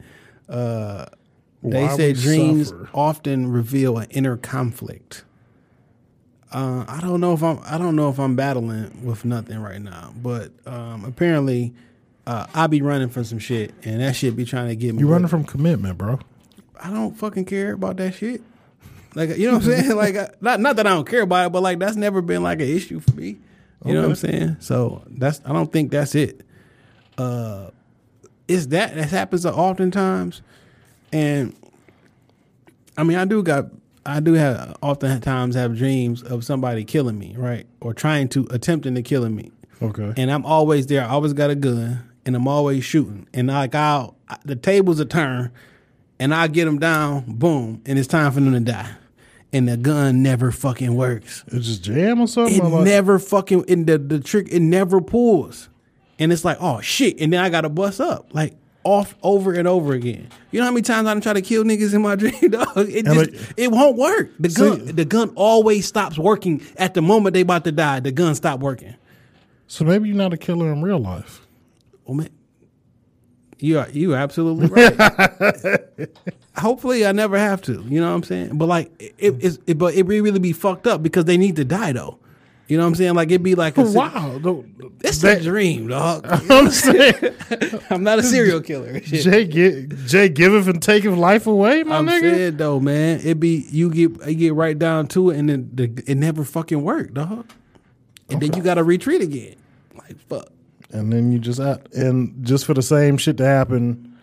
Speaker 4: Uh, they
Speaker 5: Why
Speaker 4: say dreams
Speaker 5: suffer.
Speaker 4: often reveal an inner conflict. Uh, I don't know if I'm I don't know if I'm battling with nothing right now, but um, apparently uh, I be running from some shit, and that shit be trying to get me.
Speaker 5: You running from commitment, bro.
Speaker 4: I don't fucking care about that shit. Like you know what I'm saying? Like I- not not that I don't care about it, but like that's never been like an issue for me. You know what I'm saying? So that's I don't think that's it. Uh it's that that happens oftentimes. And I mean I do got I do have oftentimes have dreams of somebody killing me, right? Or trying to attempting to killing me
Speaker 5: Okay.
Speaker 4: and I'm always there. I always got a gun, and I'm always shooting. And like I'll the tables are turned, and I get them down, boom, and it's time for them to die. And the gun never fucking works.
Speaker 5: It's just jam or something.
Speaker 4: It
Speaker 5: like-
Speaker 4: never fucking and the the trick it never pulls, and it's like oh shit, and then I gotta bust up like off over and over again. You know how many times I try to kill niggas in my dream, dog? It just
Speaker 5: like-
Speaker 4: it won't work. The gun
Speaker 5: See-
Speaker 4: the gun always stops working at the moment they about to die. The gun stop working.
Speaker 5: so maybe you're not a killer in real life.
Speaker 4: Oh man, you are you absolutely right. Hopefully, I never have to. You know what I'm saying? But like, it, it, but it really really be fucked up because they need to die though. You know what I'm saying? Like it'd be like a,
Speaker 5: Wow. the-
Speaker 4: It's
Speaker 5: that-
Speaker 4: a dream, dog.
Speaker 5: I'm saying
Speaker 4: I'm not a serial killer. Shit.
Speaker 5: Jay get Jay giveth and taketh life away, my
Speaker 4: I'm
Speaker 5: nigga.
Speaker 4: saying though, man, it be you get you get right down to it, and then the, it never fucking worked, dog. And then you got to retreat again. Like fuck.
Speaker 5: And then you just out and just for the same shit to happen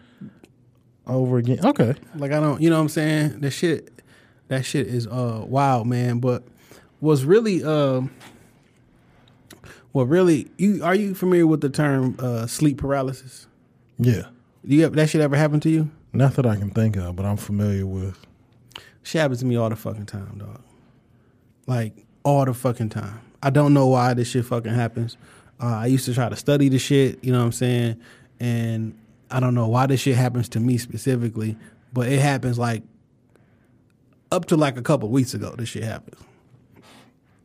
Speaker 5: over again. Okay.
Speaker 4: Like I don't, you know what I'm saying? That shit, that shit is uh wild, man. But what's really um, what really you are you familiar with the term uh sleep paralysis?
Speaker 5: Yeah.
Speaker 4: Do you have, that shit ever happen to you?
Speaker 5: Not that I can think of, but I'm familiar with.
Speaker 4: Shit happens to me all the fucking time, dog. Like all the fucking time. I don't know why this shit fucking happens. Uh, I used to try to study the shit, you know what I'm saying? And I don't know why this shit happens to me specifically, but it happens like up to like a couple weeks ago. This shit happens.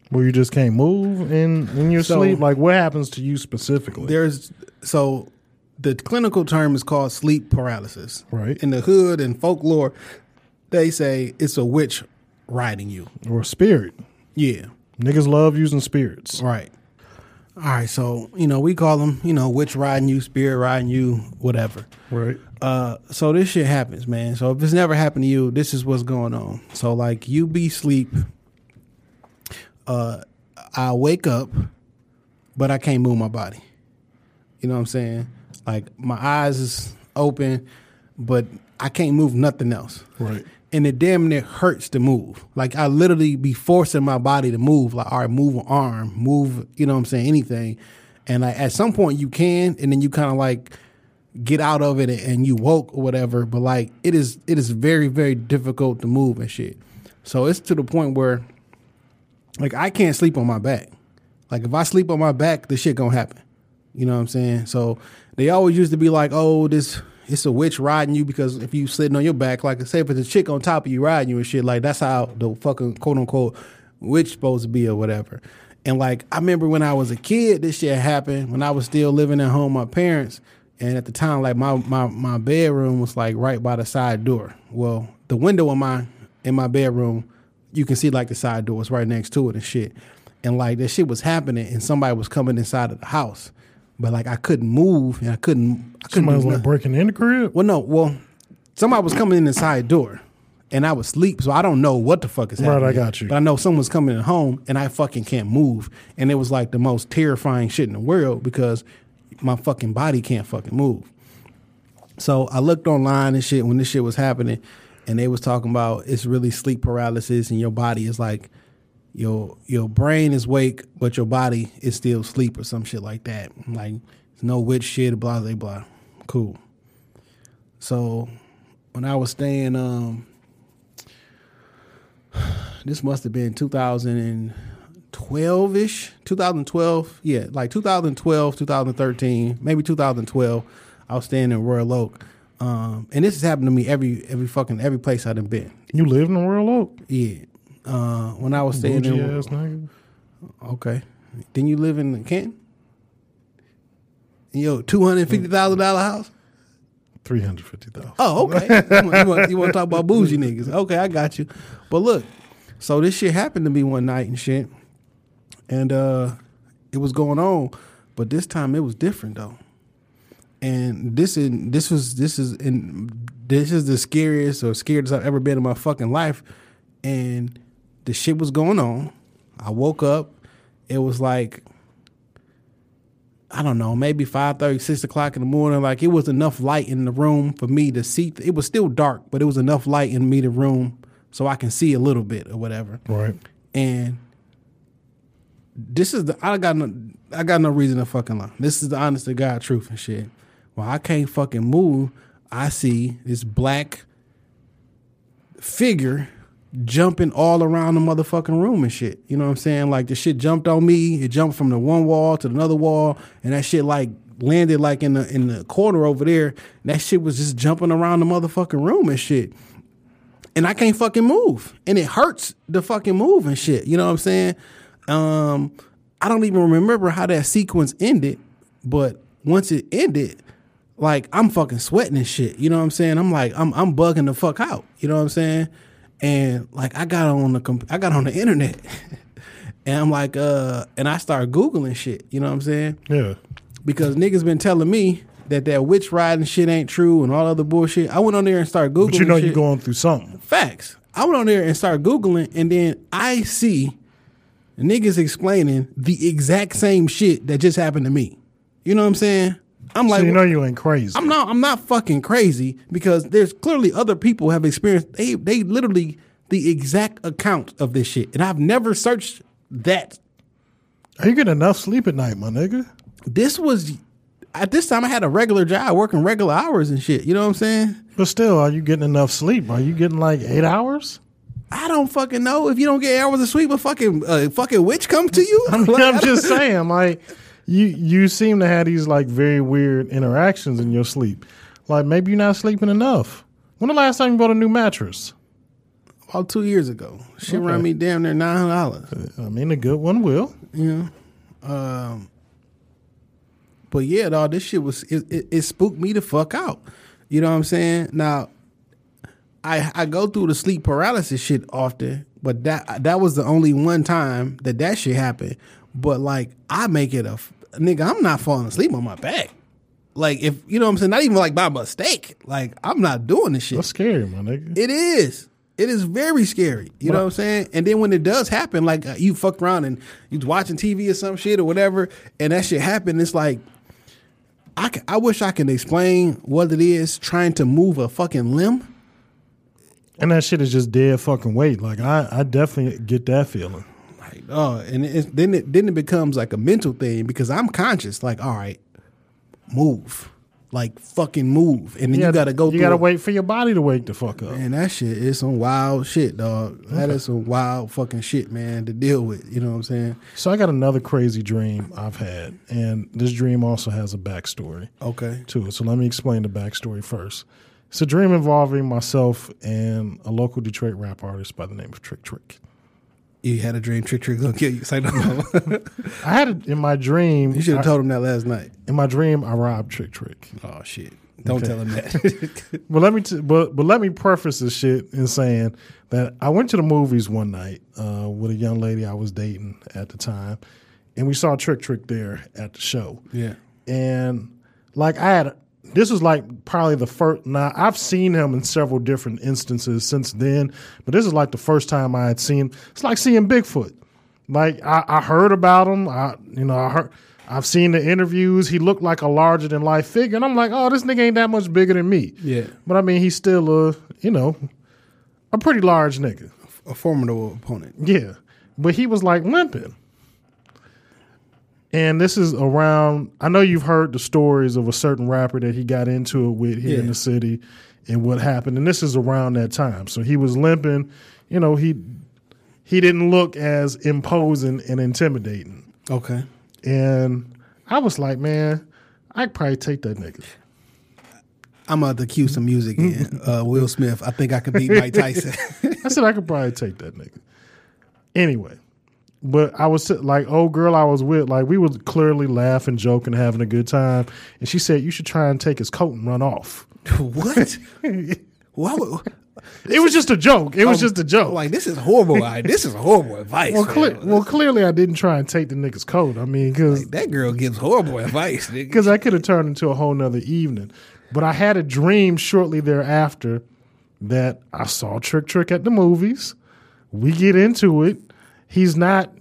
Speaker 5: Where you just can't move in in your
Speaker 4: So-
Speaker 5: sleep. Like what happens to you specifically?
Speaker 4: There's so the clinical term is called sleep paralysis.
Speaker 5: Right.
Speaker 4: In the hood and folklore, they say it's a witch riding you.
Speaker 5: or a spirit.
Speaker 4: Yeah.
Speaker 5: Niggas love using spirits.
Speaker 4: Right. All right. So you know we call them you know witch riding you, spirit riding you, whatever.
Speaker 5: Right.
Speaker 4: Uh, so this shit happens, man. So if it's never happened to you, this is what's going on. So like you be sleep, uh, I wake up, but I can't move my body. You know what I'm saying? Like my eyes is open, but I can't move nothing else.
Speaker 5: Right.
Speaker 4: And it damn near hurts to move. Like I literally be forcing my body to move. Like, all right, move an arm, move, you know what I'm saying, anything. And like at some point you can, and then you kind of like get out of it and you woke or whatever. But like it is it is very, very difficult to move and shit. So it's to the point where like I can't sleep on my back. Like if I sleep on my back, the shit gonna happen. You know what I'm saying? So they always used to be like, oh, this it's a witch riding you because if you sitting on your back, like I say if it's a chick on top of you riding you and shit, like that's how the fucking quote unquote witch supposed to be or whatever. And like I remember when I was a kid, this shit happened when I was still living at home my parents, And at the time, like my my my bedroom was like right by the side door. Well, the window in my in my bedroom, you can see like the side door was right next to it and shit. And like that shit was happening, and somebody was coming inside of the house, but like I couldn't move and I couldn't. I couldn't
Speaker 5: Somebody was like breaking in the crib.
Speaker 4: Well, no, well, somebody was coming in the side door, and I was asleep, so I don't know what the fuck is happening.
Speaker 5: Right, I got you.
Speaker 4: But I know someone's coming in home, and I fucking can't move, and it was like the most terrifying shit in the world because my fucking body can't fucking move. So I looked online and shit when this shit was happening, and they was talking about it's really sleep paralysis, and your body is like your your brain is wake, but your body is still asleep or some shit like that. Like it's no witch shit, blah blah blah. Cool. So when I was staying, um, this must have been 2012 ish, 2012. Yeah, like 2012, 2013, maybe 2012. I was staying in Royal Oak, um, and this has happened to me every every fucking every place I've been.
Speaker 5: You lived in Royal Oak?
Speaker 4: Yeah, uh, when I was staying
Speaker 5: Bougie
Speaker 4: in
Speaker 5: ass nigga.
Speaker 4: Okay. Then you live in Canton? Your two hundred fifty thousand dollar house?
Speaker 5: Three hundred fifty thousand.
Speaker 4: Oh, okay. you, want, you, want, you want to talk about bougie niggas? Okay, I got you. But look, so this shit happened to me one night and shit, and uh it was going on, but this time it was different though. And this is this was this is in this is the scariest or scariest I've ever been in my fucking life. And the shit was going on. I woke up. It was like I don't know, maybe 5 6 o'clock in the morning. Like it was enough light in the room for me to see. It was still dark, but it was enough light in me the room so I can see a little bit or whatever.
Speaker 5: Right.
Speaker 4: And this is the I got no I got no reason to fucking lie. This is the honest to God truth and shit. Well, I can't fucking move. I see this black figure jumping all around the motherfucking room and shit. You know what I'm saying? Like the shit jumped on me. It jumped from the one wall to another wall, and that shit like landed like in the in the corner over there. That shit was just jumping around the motherfucking room and shit and I can't fucking move. And it hurts to fucking move and shit. You know what I'm saying? Um, I don't even remember how that sequence ended, but once it ended, like I'm fucking sweating and shit. You know what I'm saying? I'm like, I'm I'm bugging the fuck out. You know what I'm saying? And like I got on the comp- I got on the internet. and I'm like, uh, and I started Googling shit, you know what I'm saying?
Speaker 5: Yeah.
Speaker 4: because niggas been telling me that that witch riding shit ain't true and all other bullshit. I went on there and started googling.
Speaker 5: But you know you're going through something.
Speaker 4: facts. I went on there and started googling, and then I see niggas explaining the exact same shit that just happened to me. You know what I'm saying? I'm
Speaker 5: So
Speaker 4: like,
Speaker 5: you know you ain't crazy.
Speaker 4: I'm not. I'm not fucking crazy because there's clearly other people have experienced. They they literally the exact account of this shit, and I've never searched that
Speaker 5: Are you getting enough sleep at night, my nigga?
Speaker 4: this was at this time I had a regular job working regular hours and shit. You know what I'm saying?
Speaker 5: But still, are you getting enough sleep? Are you getting like eight hours?
Speaker 4: I don't fucking know if you don't get hours of sleep, a fucking uh, fucking witch come to you.
Speaker 5: I mean,
Speaker 4: Like,
Speaker 5: I'm just saying, like you you seem to have these like very weird interactions in your sleep. Like maybe you're not sleeping enough. When the last time you bought a new mattress?
Speaker 4: about two years ago. She
Speaker 5: Okay.
Speaker 4: ran me damn near nine hundred dollars.
Speaker 5: I mean, a good one will.
Speaker 4: Yeah. um, but yeah, dog, this shit was it, it, it spooked me the fuck out. You know what I'm saying? Now, I I go through the sleep paralysis shit often, but that that was the only one time that that shit happened. But like, I make it a nigga. I'm not falling asleep on my back. Like if you know what I'm saying, not even like by mistake. Like I'm not doing this shit.
Speaker 5: That's scary, my nigga.
Speaker 4: It is. It is very scary. You know what I'm saying? And then when it does happen, like uh, you fuck around and you watching TV or some shit or whatever, and that shit happen, it's like I, ca- I wish I can explain what it is trying to move a fucking limb.
Speaker 5: and that shit is just dead fucking weight. Like I, I definitely get that feeling.
Speaker 4: Oh, and it, then it then it becomes like a mental thing because I'm conscious. Like, all right, move, like fucking move, and then you, got to go.
Speaker 5: You gotta wait for your body to wake the fuck up.
Speaker 4: And that shit is some wild shit, dog. That is some wild fucking shit, man, to deal with. You know what I'm saying?
Speaker 5: So I got another crazy dream I've had, and this dream also has a backstory
Speaker 4: Okay.
Speaker 5: to it. So let me explain the backstory first. It's a dream involving myself and a local Detroit rap artist by the name of Trick Trick.
Speaker 4: You had a dream Trick Trick gonna kill you. Say no.
Speaker 5: I had it in my dream.
Speaker 4: you should have told him that last night.
Speaker 5: in my dream I robbed Trick Trick.
Speaker 4: Oh shit! Don't
Speaker 5: Okay.
Speaker 4: tell him that.
Speaker 5: But let me t- but but let me preface this shit in saying that I went to the movies one night uh, with a young lady I was dating at the time, and we saw Trick Trick there at the show.
Speaker 4: yeah.
Speaker 5: and like I had this was like probably the first. Now I've seen him in several different instances since then, but this is like the first time I had seen. It's like seeing Bigfoot. Like I, I heard about him. I you know I heard. I've seen the interviews. He looked like a larger than life figure, and I'm like, oh, this nigga ain't that much bigger than me.
Speaker 4: Yeah.
Speaker 5: but I mean, he's still a you know a pretty large nigga.
Speaker 4: A formidable opponent.
Speaker 5: Yeah, but he was like limping. And this is around. I know you've heard the stories of a certain rapper that he got into it with here in the city, and what happened. And this is around that time. So he was limping. You know, he he didn't look as imposing and intimidating.
Speaker 4: Okay.
Speaker 5: And I was like, man, I'd probably take that nigga.
Speaker 4: I'm about to cue some music in. Uh, Will Smith. I think I could beat Mike Tyson.
Speaker 5: I said I could probably take that nigga. Anyway, but I was like, old girl I was with, like we was clearly laughing, joking, having a good time, and she said you should try and take his coat and run off.
Speaker 4: what? Would,
Speaker 5: It was just a joke. It was just a joke.
Speaker 4: Like this is horrible. I, this is horrible advice.
Speaker 5: well, cle- well, clearly I didn't try and take the nigga's coat. I mean, because
Speaker 4: that girl gives horrible advice.
Speaker 5: because I could have turned into a whole nother evening. But I had a dream shortly thereafter that I saw Trick Trick at the movies. We get into it. He's not,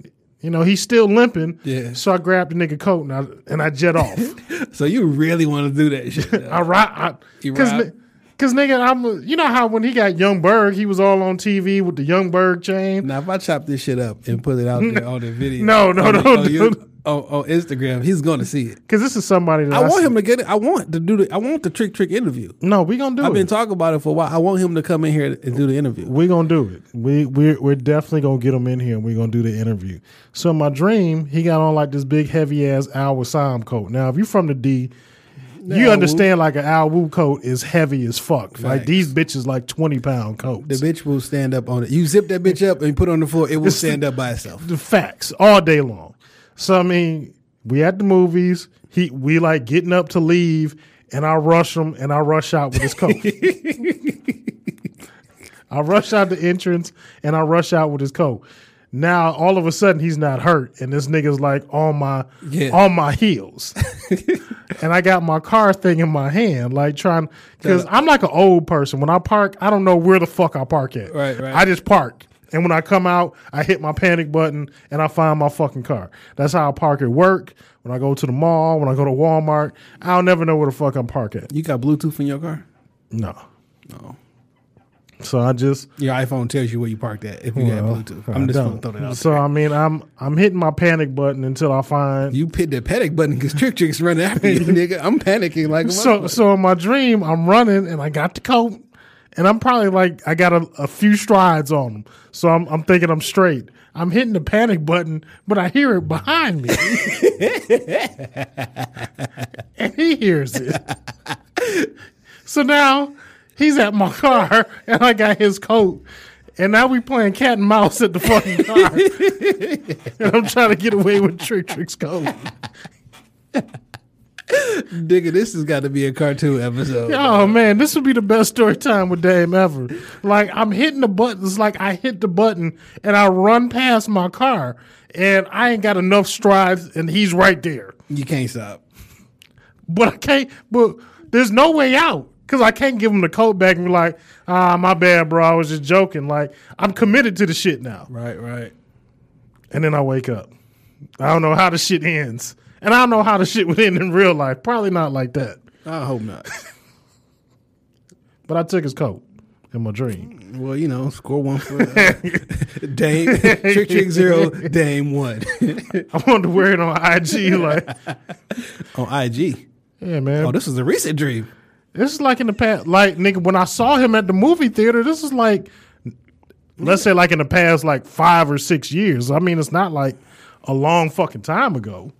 Speaker 5: you know, he's still limping.
Speaker 4: Yeah.
Speaker 5: So I grabbed the nigga coat and I and I jet off.
Speaker 4: So you really want to do that shit?
Speaker 5: I ride
Speaker 4: You
Speaker 5: because
Speaker 4: ride?
Speaker 5: because nigga, I'm you know how when he got Young Berg, he was all on TV with the Young Berg chain.
Speaker 4: now, if I chop this shit up and put it out there on the video,
Speaker 5: No, no, no,
Speaker 4: on,
Speaker 5: no.
Speaker 4: You- on, on Instagram, he's going to see it.
Speaker 5: Because this is somebody that
Speaker 4: I want
Speaker 5: s-
Speaker 4: him to get it. I want to do the. I want the trick trick interview.
Speaker 5: No, we gonna do it.
Speaker 4: I've
Speaker 5: it.
Speaker 4: been talking about it for a while. I want him to come in here and do the interview.
Speaker 5: We're gonna do it. We we're we're definitely gonna get him in here and we're gonna do the interview. So in my dream, he got on like this big heavy ass Al Wissam coat. Now, if you're from the D, you
Speaker 4: Al
Speaker 5: understand like an Al Wu coat is heavy as fuck. Like these bitches like twenty pound coats.
Speaker 4: The bitch will stand up on it. You zip that bitch up and put it on the floor. It will stand up by itself.
Speaker 5: the facts all day long. So I mean, we at the movies. He we like getting up to leave, and I rush him and I rush out with his coat. I rush out the entrance and I rush out with his coat. Now all of a sudden he's not hurt, and this nigga's like on my
Speaker 4: Yeah.
Speaker 5: on my heels, and I got my car thing in my hand, like trying because I'm like an old person. When I park, I don't know where the fuck I park at.
Speaker 4: Right, right.
Speaker 5: I just park. And when I come out, I hit my panic button and I find my fucking car. That's how I park at work. When I go to the mall, when I go to Walmart, I'll never know where the fuck I'm park at.
Speaker 4: You got Bluetooth in your car?
Speaker 5: No.
Speaker 4: No.
Speaker 5: So I just
Speaker 4: Your iPhone tells you where you parked at if you
Speaker 5: well,
Speaker 4: Bluetooth.
Speaker 5: I
Speaker 4: I'm just
Speaker 5: don't.
Speaker 4: gonna throw that out.
Speaker 5: So I mean, I'm I'm hitting my panic button until I find.
Speaker 4: You hit the panic button because Trick Trick's running after you, nigga. I'm panicking like
Speaker 5: so so in my dream, I'm running and I got the coat, and I'm probably like I got a, a few strides on him. So I'm I'm thinking I'm straight. I'm hitting the panic button, but I hear it behind me, and he hears it. So now he's at my car, and I got his coat. And now we playing cat and mouse at the fucking car. and I'm trying to get away with Trick Trick's coat.
Speaker 4: nigga, this has got to be a cartoon episode.
Speaker 5: Oh man, this would be the best story time with Dame ever. Like I'm hitting the buttons, like I hit the button and I run past my car, and I ain't got enough strides, and he's right there.
Speaker 4: You can't stop.
Speaker 5: But I can't. But there's no way out because I can't give him the coat back and be like, ah, my bad, bro. I was just joking. Like I'm committed to the shit now.
Speaker 4: Right, right.
Speaker 5: And then I wake up. I don't know how the shit ends, and I don't know how the shit would end in real life. Probably not like that.
Speaker 4: I hope not.
Speaker 5: But I took his coat in my dream.
Speaker 4: well, you know, score one for uh, Dame. Trick Trick zero, Dame one
Speaker 5: I wanted to wear it on IG. Like,
Speaker 4: on IG.
Speaker 5: yeah, man.
Speaker 4: Oh, this is a recent dream.
Speaker 5: This is like in the past, like nigga, when I saw him at the movie theater, this is like, let's say like in the past like five or six years. I mean, it's not like a long fucking time ago.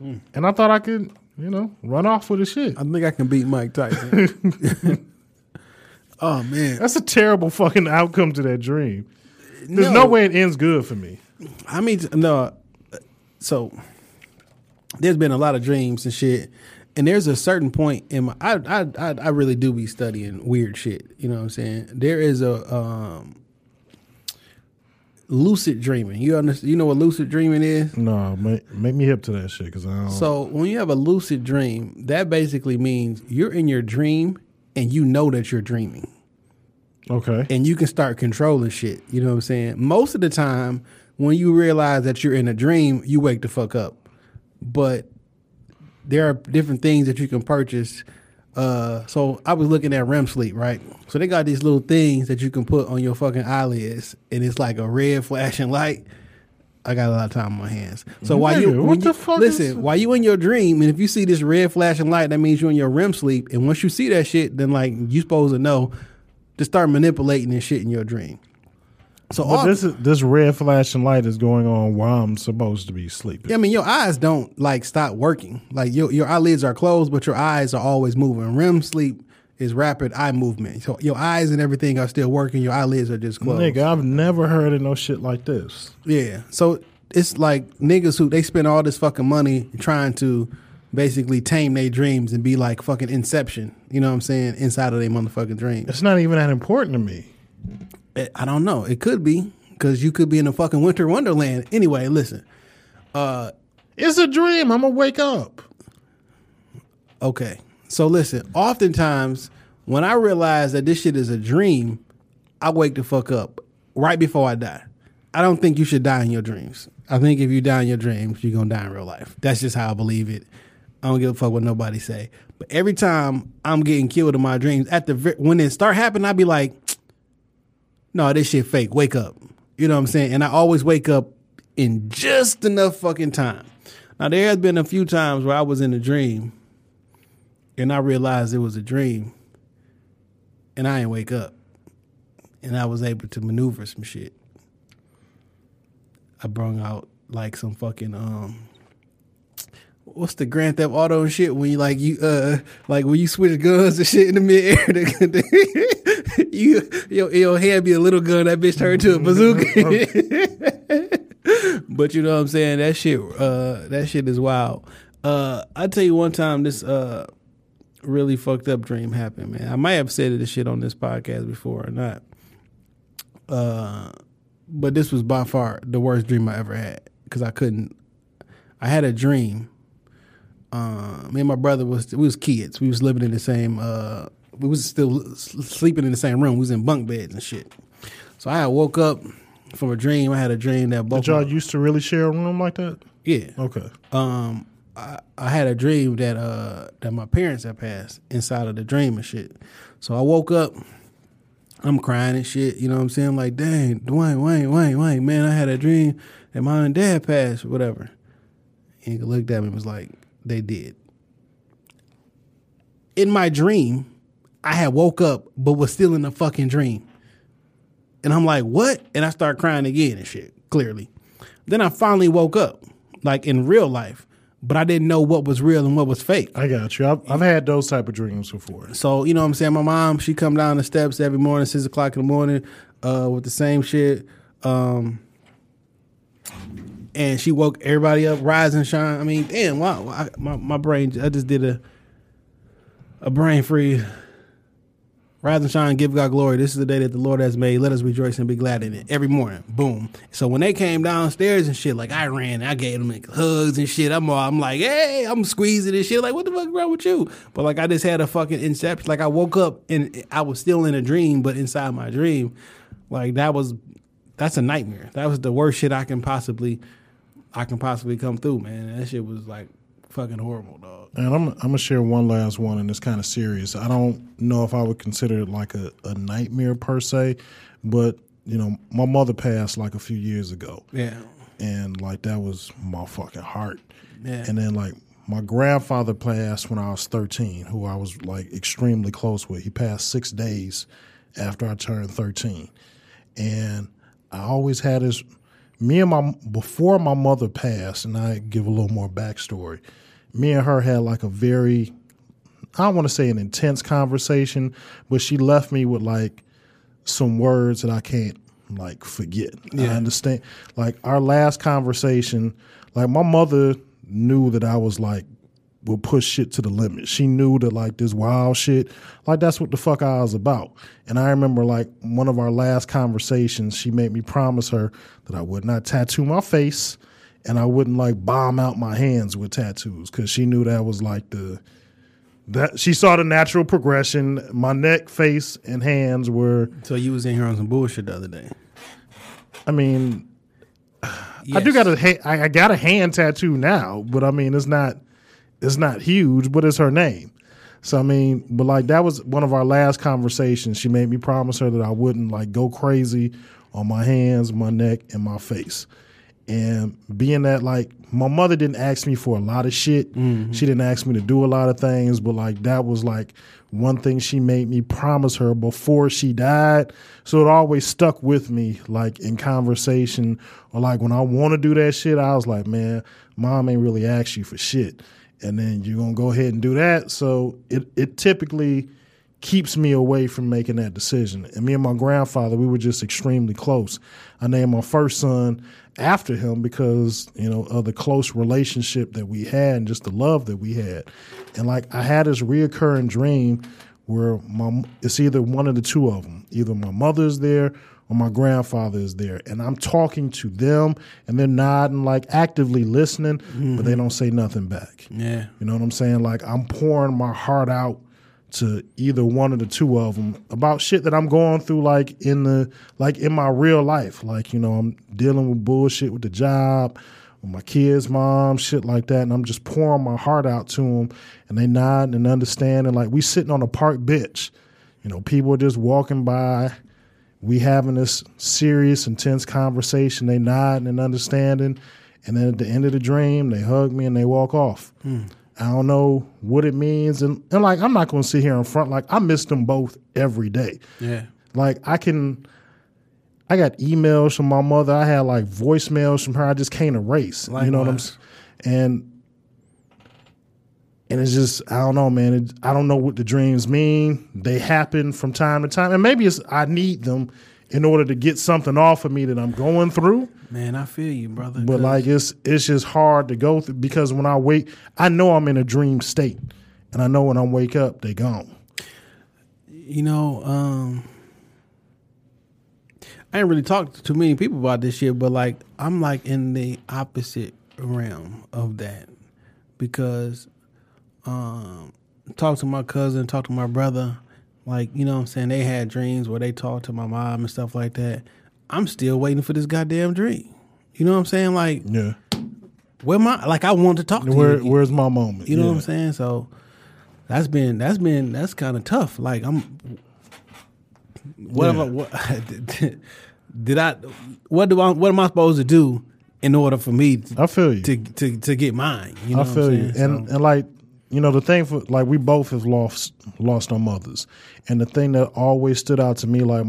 Speaker 5: And I thought I could, you know, run off with the shit.
Speaker 4: I think I can beat Mike Tyson. oh man,
Speaker 5: That's a terrible fucking outcome to that dream. There's no. way it ends good for me.
Speaker 4: I mean, no. So there's been a lot of dreams and shit, and there's a certain point in my. I I I, I really do be studying weird shit. You know what I'm saying? There is a um, lucid dreaming. You understand? You know what lucid dreaming is?
Speaker 5: No, make, make me hip to that shit because I don't.
Speaker 4: So when you have a lucid dream, that basically means you're in your dream and you know that you're dreaming
Speaker 5: okay.
Speaker 4: and you can start controlling shit. You know what I'm saying? Most of the time, when you realize that you're in a dream, you wake the fuck up. But there are different things that you can purchase. Uh, so I was looking at REM sleep, right? So they got these little things that you can put on your fucking eyelids, and it's like a red flashing light. I got a lot of time on my hands. So while you,
Speaker 5: what the
Speaker 4: you-
Speaker 5: fuck
Speaker 4: listen,
Speaker 5: is-
Speaker 4: while you in your dream, and if you see this red flashing light, that means you're in your REM sleep. And once you see that shit, then like you supposed to know to start manipulating this shit in your dream. So all,
Speaker 5: this is this red flashing light is going on while I'm supposed to be sleeping.
Speaker 4: Yeah, I mean, your eyes don't like stop working. Like your your eyelids are closed, but your eyes are always moving. REM sleep is rapid eye movement. So your eyes and everything are still working. Your eyelids are just closed.
Speaker 5: Nigga, I've never heard of no shit like this.
Speaker 4: Yeah. So it's like niggas who they spend all this fucking money trying to basically tame their dreams and be like fucking Inception. You know what I'm saying? Inside of their motherfucking dreams.
Speaker 5: It's not even that important to me.
Speaker 4: Eh, I don't know. It could be because you could be in a fucking winter wonderland. Anyway, listen.
Speaker 5: It's a dream. I'm gonna wake up.
Speaker 4: Okay. So listen, oftentimes when I realize that this shit is a dream, I wake the fuck up right before I die. I don't think you should die in your dreams. I think if you die in your dreams, you're gonna die in real life. That's just how I believe it. I don't give a fuck what nobody say. But every time I'm getting killed in my dreams, at the when it start happening, I be like, "No, this shit fake. Wake up." You know what I'm saying? And I always wake up in just enough fucking time. Now there has been a few times where I was in a dream and I realized it was a dream, and I didn't wake up, and I was able to maneuver some shit. I brung out like some fucking um, what's the Grand Theft Auto and shit when you like you uh like when you switch guns and shit in the mid air, you your your hand be a little gun, that bitch turned to a bazooka. But you know what I'm saying? That shit, uh, that shit is wild. Uh, I tell you one time, this uh, really fucked up dream happened, man. I might have said this shit on this podcast before or not. Uh, but this was by far the worst dream I ever had because I couldn't. I had a dream. Uh, me and my brother was we was kids. We was living in the same. Uh, we was still sleeping in the same room. We was in bunk beds and shit. So I woke up from a dream. I had a dream that both.
Speaker 5: Did y'all used to really share a room like that?
Speaker 4: yeah.
Speaker 5: Okay.
Speaker 4: um I, I had a dream that uh that my parents had passed inside of the dream and shit. So I woke up, I'm crying and shit, you know what I'm saying? Like, dang, Dwayne, Wayne, Wayne, Wayne, man, I had a dream that my and dad passed, whatever. And he looked at me and was like, they did. In my dream, I had woke up but was still in the fucking dream. And I'm like, what? And I start crying again and shit, clearly. Then I finally woke up, like in real life, but I didn't know what was real and what was fake.
Speaker 5: I got you. I've, I've had those type of dreams before.
Speaker 4: So, you know what I'm saying? My mom, she come down the steps every morning, six o'clock in the morning, uh, with the same shit. Um, and she woke everybody up, rise and shine. I mean, damn, wow, I, my, my brain, I just did a, a brain freeze. Rise and shine, give God glory. This is the day that the Lord has made. Let us rejoice and be glad in it. Every morning, boom. So when they came downstairs and shit, like I ran, I gave them like hugs and shit. I'm all, I'm like, hey, I'm squeezing and shit. Like, what the fuck wrong with you? But like, I just had a fucking inception. Like I woke up and I was still in a dream, but inside my dream, like that was, that's a nightmare. That was the worst shit I can possibly, I can possibly come through, man. That shit was like fucking horrible, dog.
Speaker 5: And I'm I'm gonna share one last one, and it's kind of serious. I don't know if I would consider it like a, a nightmare per se, but you know, my mother passed like a few years ago,
Speaker 4: Yeah.
Speaker 5: and like that was my fucking heart.
Speaker 4: Yeah.
Speaker 5: And then like my grandfather passed when I was 13, who I was like extremely close with. He passed six days after I turned 13, and I always had this. Me and my before my mother passed, and I give a little more backstory. Me and her had like a very, I don't want to say an intense conversation, but she left me with like some words that I can't like forget. I understand. Like our last conversation, like my mother knew that I was like would push shit to the limit. She knew that like this wild shit, like that's what the fuck I was about. And I remember like one of our last conversations, she made me promise her that I would not tattoo my face and I wouldn't like bomb out my hands with tattoos because she knew that was like the that she saw the natural progression. My neck, face, and hands were.
Speaker 4: So you was in here on some bullshit the other day.
Speaker 5: I mean, I do got a I got a hand tattoo now, but I mean it's not it's not huge, but it's her name. So I mean, but like that was one of our last conversations. She made me promise her that I wouldn't like go crazy on my hands, my neck, and my face. And being that like my mother didn't ask me for a lot of shit. Mm-hmm. She didn't ask me to do a lot of things, but like that was like one thing she made me promise her before she died. So it always stuck with me like in conversation or like when I want to do that shit, I was like, man, mom ain't really asked you for shit. And then you're gonna go ahead and do that. So it it typically keeps me away from making that decision. And me and my grandfather, we were just extremely close. I named my first son after him because, you know, of the close relationship that we had and just the love that we had. And like I had this reoccurring dream where my it's either one of the two of them. Either my mother's there or my grandfather is there. And I'm talking to them and they're nodding, like actively listening, but mm-hmm. they don't say nothing back.
Speaker 4: Yeah.
Speaker 5: You know what I'm saying? Like I'm pouring my heart out to either one of the two of them about shit that I'm going through, like in the like in my real life. Like you know, I'm dealing with bullshit with the job, with my kids' mom, shit like that, and I'm just pouring my heart out to them, and they nod and understand, and like we sitting on a park bench, you know, people are just walking by. We having this serious, intense conversation. They nodding and understanding, and then at the end of the dream, they hug me and they walk off. Hmm. I don't know what it means, and and like I'm not going to sit here in front. Like I miss them both every day.
Speaker 4: Yeah.
Speaker 5: Like I can, I got emails from my mother. I had like voicemails from her. I just can't erase. You know what I'm saying? And and it's just I don't know, man. It, I don't know what the dreams mean. They happen from time to time, and maybe it's I need them in order to get something off of me that I'm going through.
Speaker 4: Man, I feel you, brother.
Speaker 5: But like it's it's just hard to go through because when I wake, I know I'm in a dream state, and I know when I wake up, they gone.
Speaker 4: you know, um, I ain't really talked to too many people about this shit, but like I'm like in the opposite realm of that because um talk to my cousin, talk to my brother, like, you know what I'm saying, they had dreams where they talked to my mom and stuff like that. I'm still waiting for this goddamn dream. You know what I'm saying? Like
Speaker 5: Yeah.
Speaker 4: where my like I want to talk to
Speaker 5: Where
Speaker 4: you.
Speaker 5: where's my moment?
Speaker 4: You know what I'm saying? So that's been that's been that's kind of tough. Like I'm what am I, what did I what do I what am I supposed to do in order for me to
Speaker 5: I feel you.
Speaker 4: to, to, to get mine? You know
Speaker 5: I feel you.
Speaker 4: saying?
Speaker 5: And
Speaker 4: So-
Speaker 5: and like you know the thing for like we both have lost lost our mothers, and the thing that always stood out to me like.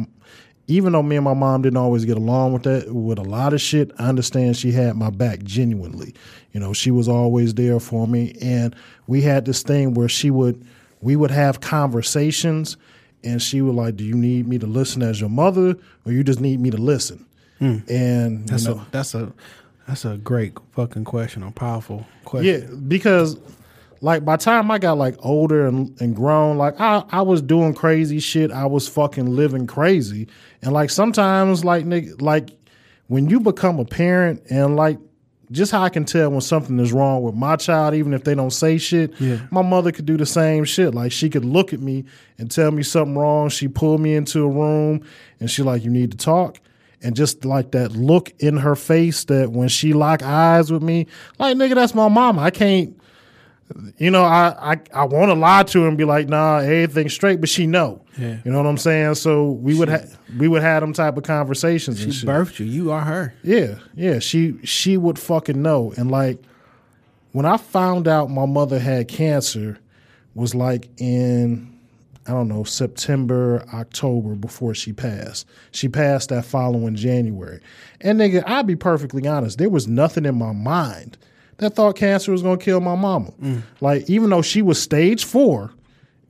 Speaker 5: Even though me and my mom didn't always get along with that, with a lot of shit, I understand she had my back genuinely. You know, she was always there for me, and we had this thing where she would, we would have conversations, and she would like, "Do you need me to listen as your mother, or you just need me to listen?" And
Speaker 4: Hmm. that's
Speaker 5: you know,
Speaker 4: a that's a that's a great fucking question, a powerful question.
Speaker 5: Yeah, because like by the time I got like older and, and grown, like I, I was doing crazy shit. I was fucking living crazy. And like sometimes like nigga, like when you become a parent and like just how I can tell when something is wrong with my child, even if they don't say shit.
Speaker 4: Yeah.
Speaker 5: My mother could do the same shit. Like she could look at me and tell me something wrong. She pulled me into a room and she like, you need to talk. And just like that look in her face that when she lock eyes with me, like nigga, that's my mama. I can't you know, I I, I want to lie to her and be like, nah, everything's straight, but she know.
Speaker 4: Yeah.
Speaker 5: You know what I'm saying? So we would ha- we would have them type of conversations and
Speaker 4: She
Speaker 5: shit.
Speaker 4: birthed you. You are her.
Speaker 5: Yeah, yeah. She she would fucking know. And like when I found out my mother had cancer was like in I don't know, September, October before she passed. She passed that following January. And nigga, I'll be perfectly honest, there was nothing in my mind that thought cancer was gonna kill my mama. Mm. Like, even though she was stage four,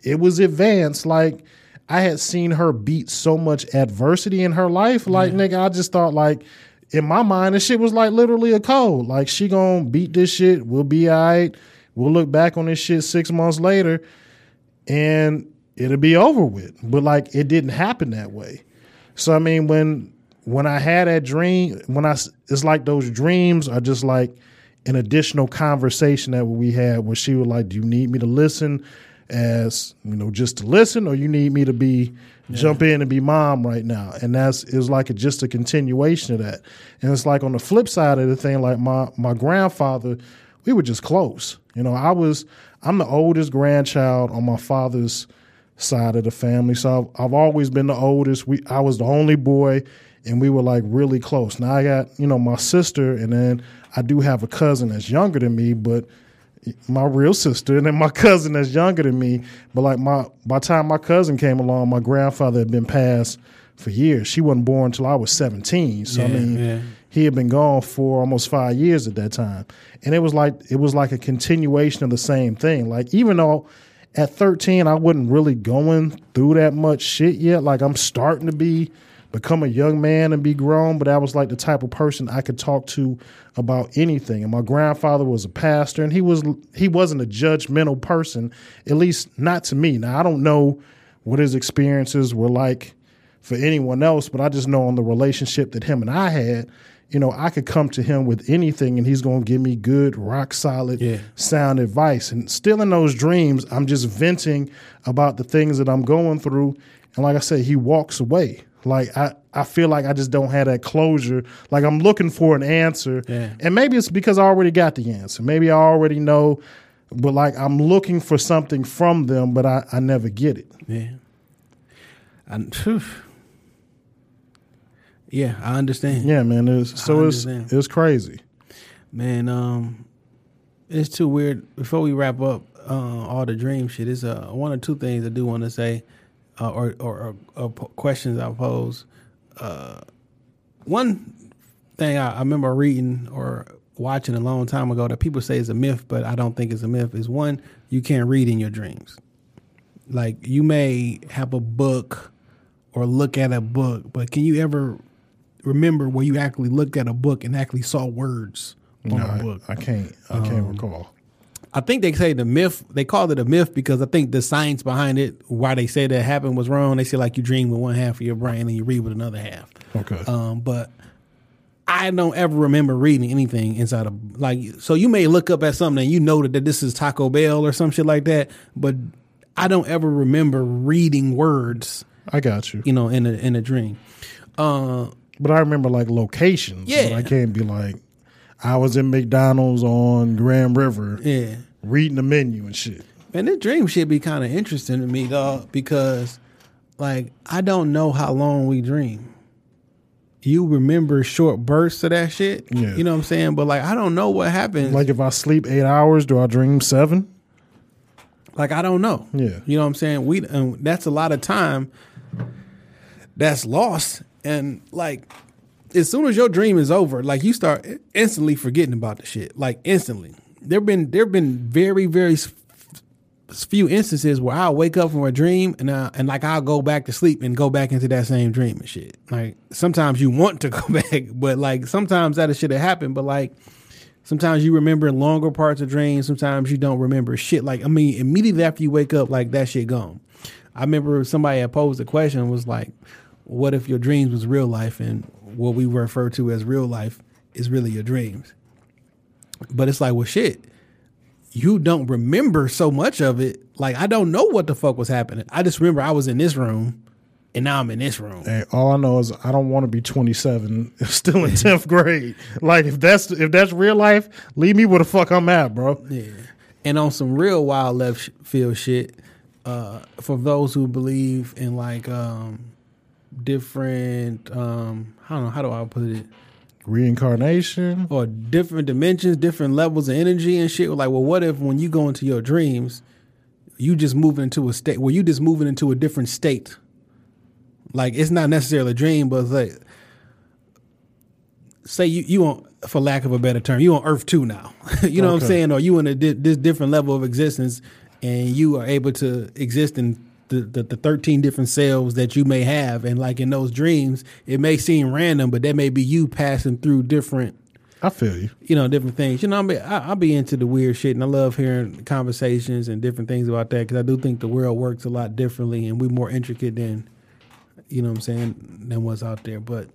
Speaker 5: it was advanced. Like, I had seen her beat so much adversity in her life. Like nigga, I just thought like in my mind, this shit was like literally a code. Like she gonna beat this shit. We'll be all right. We'll look back on this shit six months later, and it'll be over with. But like it didn't happen that way. So I mean, when when I had that dream, when I, it's like those dreams are just like an additional conversation that we had where she was like, "Do you need me to listen as you know just to listen, or you need me to be jump in and be mom right now?" And that's is like a, just a continuation of that. And it's like on the flip side of the thing, like my my grandfather, we were just close. You know, I was I'm the oldest grandchild on my father's side of the family. So I've, I've always been the oldest. We I was the only boy, and we were like really close. Now I got you know my sister, and then I do have a cousin that's younger than me, but my real sister, and then my cousin that's younger than me. But like my by the time my cousin came along, my grandfather had been passed for years. She wasn't born until I was seventeen. So I mean.
Speaker 4: yeah.
Speaker 5: He had been gone for almost five years at that time, and it was like it was like a continuation of the same thing. Like even though at 13 I wasn't really going through that much shit yet. Like I'm starting to be become a young man and be grown, but I was like the type of person I could talk to about anything. And my grandfather was a pastor and he was he wasn't a judgmental person, at least not to me. Now I don't know what his experiences were like for anyone else, but I just know on the relationship that him and I had, you know, I could come to him with anything and he's going to give me good, rock solid,
Speaker 4: Yeah.
Speaker 5: sound advice. And still in those dreams, I'm just venting about the things that I'm going through. And like I said, he walks away. Like I, I feel like I just don't have that closure. Like I'm looking for an answer.
Speaker 4: Yeah.
Speaker 5: And maybe it's because I already got the answer. Maybe I already know, but like I'm looking for something from them, but I, I never get it.
Speaker 4: Yeah. And phew. yeah, I understand.
Speaker 5: Yeah, man. It's, so it's it's crazy.
Speaker 4: Man, um, it's too weird. Before we wrap up uh, all the dream shit, it's uh, one or two things I do want to say, uh, or, or, or, questions I pose. Uh, one thing I, I remember reading or watching a long time ago that people say is a myth, but I don't think it's a myth. Is one you can't read in your dreams. Like you may have a book or look at a book, but can you ever remember where you actually looked at a book and actually saw words on
Speaker 5: No,
Speaker 4: a
Speaker 5: I,
Speaker 4: book?
Speaker 5: I can't. I can't recall.
Speaker 4: I think they say the myth. They called it a myth because I think the science behind it, why they say that happened, was wrong. They say like you dream with one half of your brain and you read with another half.
Speaker 5: Okay.
Speaker 4: Um, but I don't ever remember reading anything inside of like. So you may look up at something and you know that this is Taco Bell or some shit like that, but I don't ever remember reading words.
Speaker 5: I got you.
Speaker 4: You know, in a in a dream. Uh,
Speaker 5: But I remember like locations.
Speaker 4: Yeah.
Speaker 5: I can't be like, I was in McDonald's on Grand River
Speaker 4: yeah.
Speaker 5: reading the menu and shit.
Speaker 4: Man, this dream shit be kind of interesting to me, dog, because like I don't know how long we dream. You remember short bursts of that shit,
Speaker 5: Yeah.
Speaker 4: you know what I'm saying? But like I don't know what happens.
Speaker 5: Like if I sleep eight hours, do I dream seven?
Speaker 4: Like I don't know.
Speaker 5: Yeah.
Speaker 4: you know what I'm saying. We and that's a lot of time that's lost, and like as soon as your dream is over, like you start instantly forgetting about the shit. Like instantly. There've been there've been very very few instances where I'll wake up from a dream and I, and like I'll go back to sleep and go back into that same dream and shit. Like sometimes you want to go back, but like sometimes that shit happened. But like sometimes you remember longer parts of dreams. Sometimes you don't remember shit. Like I mean, immediately after you wake up, like that shit gone. I remember somebody had posed a question was like, "What if your dreams was real life and what we refer to as real life is really your dreams?" But it's like, well, shit. You don't remember so much of it. Like I don't know what the fuck was happening. I just remember I was in this room, and now I'm in this room.
Speaker 5: And all I know is I don't want to be 27, still in 10th grade. Like if that's if that's real life, leave me where the fuck I'm at, bro.
Speaker 4: Yeah. And on some real wild left field shit, uh, for those who believe in like um, different, um, I don't know, how do I put it?
Speaker 5: Reincarnation.
Speaker 4: Or different dimensions, different levels of energy and shit. Like, well, what if when you go into your dreams, you just moving into a state where you just moving into a different state? Like, it's not necessarily a dream, but like, say you you on for lack of a better term you on earth 2 now you know what i'm saying or you in a di- this different level of existence and you are able to exist in the, the the thirteen different selves that you may have, and like in those dreams, it may seem random, but that may be you passing through different
Speaker 5: I feel you.
Speaker 4: you know, different things. You know, I mean, I, I'll be into the weird shit, and I love hearing conversations and different things about that because I do think the world works a lot differently, and we're more intricate than, you know, what I'm saying, than what's out there. But,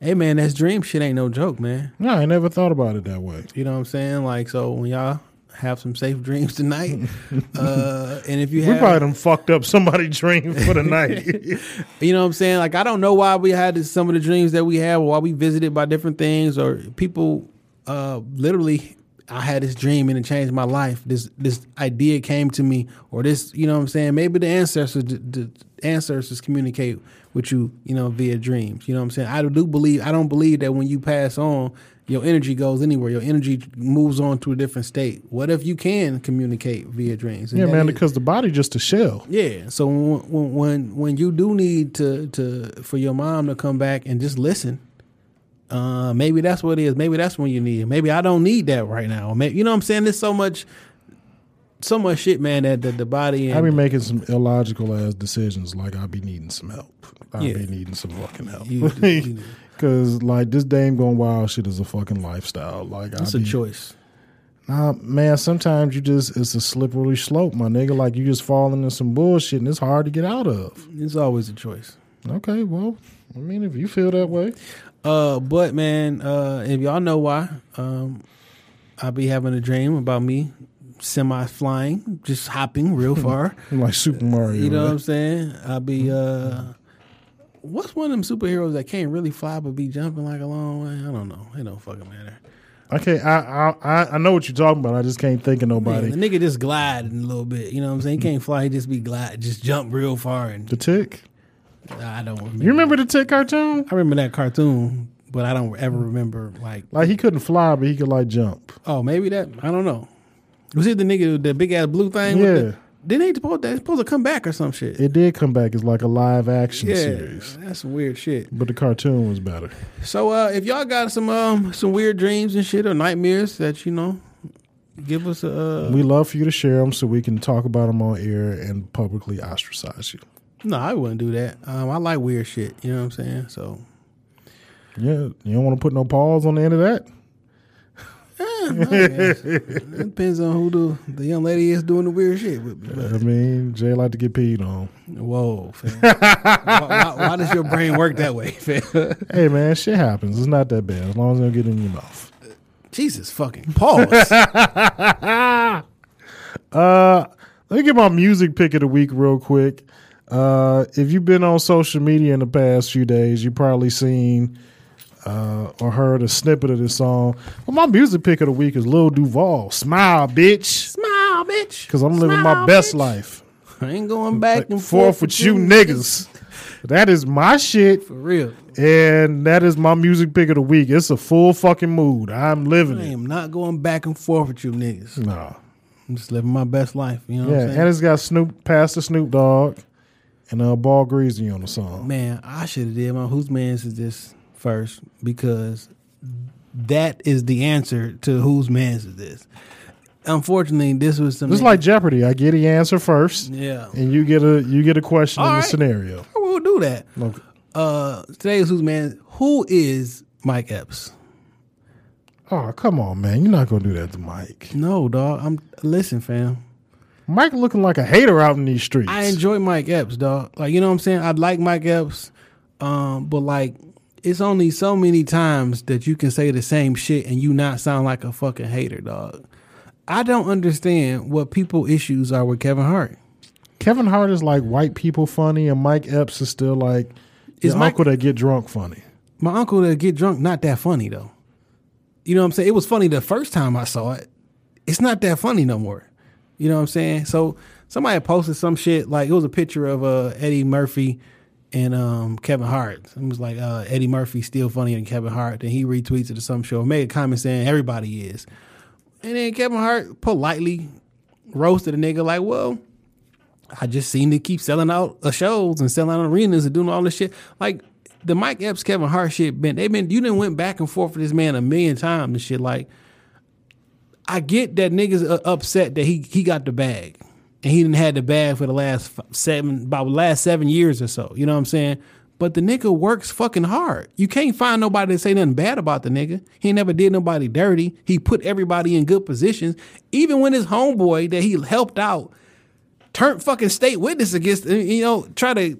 Speaker 4: hey, man, that's dream shit ain't no joke, man.
Speaker 5: No, I never thought about it that way.
Speaker 4: You know what I'm saying? Like, so when y'all have some safe dreams tonight, uh, and if you
Speaker 5: We
Speaker 4: have,
Speaker 5: probably done fucked up somebody' dream for the night.
Speaker 4: You know what I'm saying? Like I don't know why we had this, some of the dreams that we have, or why we visited by different things, or people. Uh, literally, I had this dream and it changed my life. This this idea came to me, or this, you know what I'm saying? Maybe the ancestors, the, the ancestors communicate with you, you know, via dreams. You know what I'm saying? I do believe. I don't believe that when you pass on, your energy goes anywhere. Your energy moves on to a different state. What if you can communicate via dreams? And
Speaker 5: yeah, man,
Speaker 4: is-
Speaker 5: because the body just a shell.
Speaker 4: yeah. So when, when when you do need to to for your mom to come back and just listen, uh, maybe that's what it is. Maybe that's when you need it. Maybe I don't need that right now. Maybe, you know what I'm saying? There's so much, so much shit, man. That, that the body and
Speaker 5: I be making some illogical ass decisions, like I be needing some help. I
Speaker 4: Yeah.
Speaker 5: be needing some fucking help.
Speaker 4: You- you-
Speaker 5: Cause like this dame going wild shit is a fucking lifestyle. Like
Speaker 4: it's a
Speaker 5: be,
Speaker 4: choice.
Speaker 5: Nah, man. Sometimes you just it's a slippery slope, my nigga. Like you just falling into some bullshit and it's hard to get out of.
Speaker 4: It's always a choice.
Speaker 5: Okay, well, I mean, if you feel that way,
Speaker 4: Uh, but man, uh, if y'all know why, um, I'll be having a dream about me semi flying, just hopping real far.
Speaker 5: like Super Mario.
Speaker 4: You know what I'm saying? I'll be uh what's one of them superheroes that can't really fly but be jumping like a long way? I don't know. It don't fucking matter.
Speaker 5: Okay, I, I I I know what you're talking about. I just can't think of nobody.
Speaker 4: the nigga just gliding a little bit. You know what I'm saying? He can't fly, he just be glide just jump real far and
Speaker 5: The Tick.
Speaker 4: I don't remember.
Speaker 5: You remember the Tick cartoon?
Speaker 4: I remember that cartoon, but I don't ever remember like
Speaker 5: Like he couldn't fly, but he could like jump.
Speaker 4: oh maybe that I don't know. Was it the nigga with the big ass blue thing? with
Speaker 5: Yeah.
Speaker 4: the- didn't he supposed that supposed to come back or some shit?
Speaker 5: It did come back as like a live action
Speaker 4: yeah,
Speaker 5: series,
Speaker 4: that's some weird shit.
Speaker 5: but the cartoon was better.
Speaker 4: So uh, if y'all got some um some weird dreams and shit or nightmares that you know, give us a uh,
Speaker 5: We love for you to share them so we can talk about them on air and publicly ostracize you.
Speaker 4: no, I wouldn't do that. Um, I like weird shit. You know what I'm saying? So
Speaker 5: Yeah, you don't want to put no pause on the end of that.
Speaker 4: It depends on who the the young lady is doing the weird shit with. me.
Speaker 5: I mean, Jay like to get peed on.
Speaker 4: Whoa, fam. why, why, why does your brain work that way, fam?
Speaker 5: Hey man, shit happens. It's not that bad as long as it don't get in your mouth.
Speaker 4: Jesus fucking pause.
Speaker 5: Uh, let me get my music pick of the week real quick. Uh, if you've been on social media in the past few days, you've probably seen uh, or heard a snippet of this song. Well, my music pick of the week is Lil Duval. Smile, bitch,
Speaker 4: Smile, bitch.
Speaker 5: because I'm living my best
Speaker 4: bitch.
Speaker 5: life.
Speaker 4: I ain't going back and
Speaker 5: Forth with you niggas. That is my shit,
Speaker 4: For real.
Speaker 5: and that is my music pick of the week. It's a full fucking mood. I'm living
Speaker 4: I
Speaker 5: it.
Speaker 4: I am not going back and forth with you niggas.
Speaker 5: Nah.
Speaker 4: I'm just living my best life. You know what
Speaker 5: Yeah,
Speaker 4: I'm saying?
Speaker 5: and it's got Snoop, Pastor Snoop Dogg, and uh, Ball Greezy on the song.
Speaker 4: Man, I should have did my whose man's is this first because that is the answer to whose man's is this. Unfortunately, this was some.
Speaker 5: It's like Jeopardy. I get the answer first,
Speaker 4: yeah.
Speaker 5: and you get a you get a question
Speaker 4: All
Speaker 5: in the scenario.
Speaker 4: We'll do that.
Speaker 5: Look,
Speaker 4: Uh, today's whose man. Who is Mike Epps?
Speaker 5: oh come on, man! You're not gonna do that to Mike.
Speaker 4: No, dog. I'm listen, fam.
Speaker 5: Mike looking like a hater out in these streets.
Speaker 4: I enjoy Mike Epps, dog. Like you know what I'm saying. I like Mike Epps, um, but like it's only so many times that you can say the same shit and you not sound like a fucking hater, dog. I don't understand what people issues are with Kevin Hart.
Speaker 5: Kevin Hart is like white people funny, and Mike Epps is still like
Speaker 4: Is my
Speaker 5: uncle that get drunk funny.
Speaker 4: My uncle that get drunk, not that funny though. You know what I'm saying? It was funny the first time I saw it. It's not that funny no more. You know what I'm saying? So somebody posted some shit like it was a picture of uh, Eddie Murphy and um, Kevin Hart. It was like uh, Eddie Murphy still funnier than Kevin Hart. And he retweeted it to some show, made a comment saying everybody is. And then Kevin Hart politely roasted a nigga like, well, I just seen to keep selling out shows and selling out arenas and doing all this shit. Like the Mike Epps, Kevin Hart shit been they been you didn't went back and forth with this man a million times and shit. Like I get that niggas upset that he he got the bag. And he didn't had the bag for the last seven about the last seven years or so. You know what I'm saying? But the nigga works fucking hard. You can't find nobody to say nothing bad about the nigga. He never did nobody dirty. He put everybody in good positions. Even when his homeboy that he helped out turned fucking state witness against, uh, you know, try to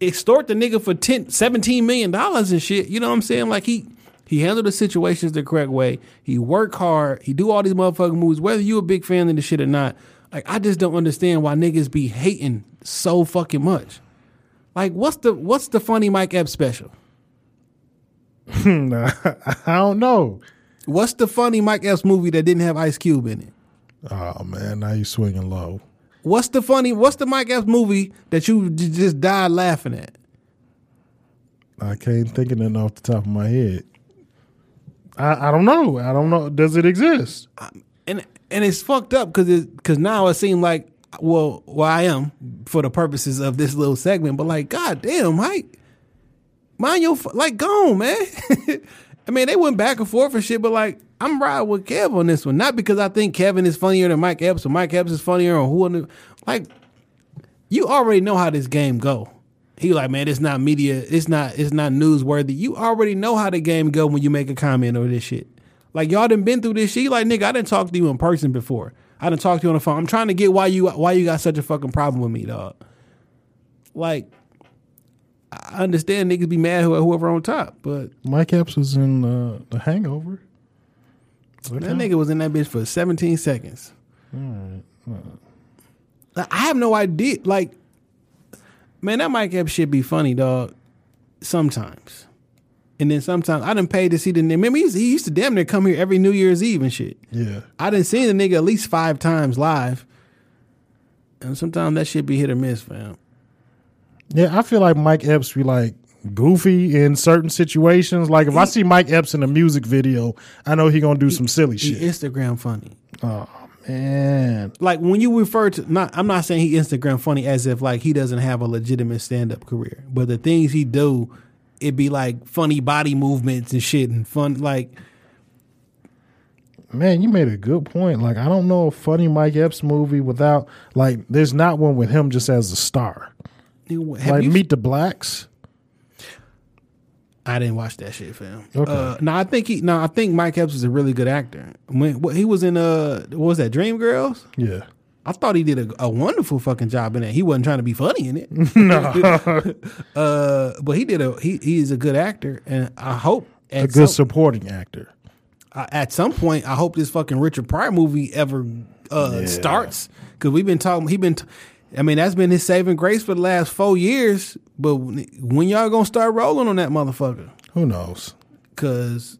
Speaker 4: extort the nigga for 10, 17 million dollars and shit. You know what I'm saying? Like he he handled the situations the correct way. He worked hard. He do all these motherfucking moves. Whether you a big fan of the shit or not, like I just don't understand why niggas be hating so fucking much. Like what's the what's the funny Mike Epps special?
Speaker 5: I don't know.
Speaker 4: What's the funny Mike Epps movie that didn't have Ice Cube in it?
Speaker 5: Oh man, now you swinging low.
Speaker 4: What's the funny? What's the Mike Epps movie that you j- just died laughing at?
Speaker 5: I can't think of nothing off the top of my head. I, I don't know. I don't know. Does it exist?
Speaker 4: and and it's fucked up because because now it seemed like well well I am for the purposes of this little segment, but like God damn, Mike, mind your like go man. I mean they went back and forth and shit, but like I'm riding with Kev on this one, not because I think Kevin is funnier than Mike Epps or Mike Epps is funnier or who like you already know how this game go. He like, man, it's not media, it's not, it's not newsworthy. You already know how the game go when you make a comment or this shit. Like y'all done been through this shit. Like, nigga, I didn't talk to you in person before. I didn't talk to you on the phone. I'm trying to get why you why you got such a fucking problem with me, dog. Like, I understand niggas be mad who- whoever on top, but
Speaker 5: Mike Epps was in uh, The Hangover.
Speaker 4: that nigga was in that bitch for 17 seconds. Like, I have no idea. Like, man, that Mike Epps shit be funny, dog. Sometimes. And then sometimes I didn't pay to see the nigga. Remember, he used, he used to damn near come here every New Year's Eve and shit.
Speaker 5: Yeah.
Speaker 4: I didn't see the nigga at least five times live. And sometimes that shit be hit or miss, fam.
Speaker 5: Yeah, I feel like Mike Epps be like goofy in certain situations. Like if I see Mike Epps in a music video, I know he gonna do some silly
Speaker 4: He
Speaker 5: shit.
Speaker 4: Instagram funny.
Speaker 5: Oh man,
Speaker 4: Like when you refer to not I'm not saying he Instagram funny as if like he doesn't have a legitimate stand up career. But the things he do, it be like funny body movements and shit and fun like
Speaker 5: man, you made a good point. Like I don't know a funny Mike Epps movie without like there's not one with him just as a star.
Speaker 4: have
Speaker 5: like
Speaker 4: you
Speaker 5: Meet the Blacks.
Speaker 4: I didn't watch that shit, fam.
Speaker 5: Okay.
Speaker 4: Uh, no, I think he. No, I think Mike Epps is a really good actor. When what, he was in, uh, what was that Dreamgirls?
Speaker 5: Yeah.
Speaker 4: I thought he did a, a wonderful fucking job in that. He wasn't trying to be funny in it. no. uh, but he did a. He he is a good actor, and I hope
Speaker 5: A good
Speaker 4: some,
Speaker 5: supporting actor.
Speaker 4: uh, at some point, I hope this fucking Richard Pryor movie ever uh, starts because we've been talking. He been. T- I mean, that's been his saving grace for the last four years. But when y'all gonna start rolling on that motherfucker?
Speaker 5: Who knows?
Speaker 4: Cause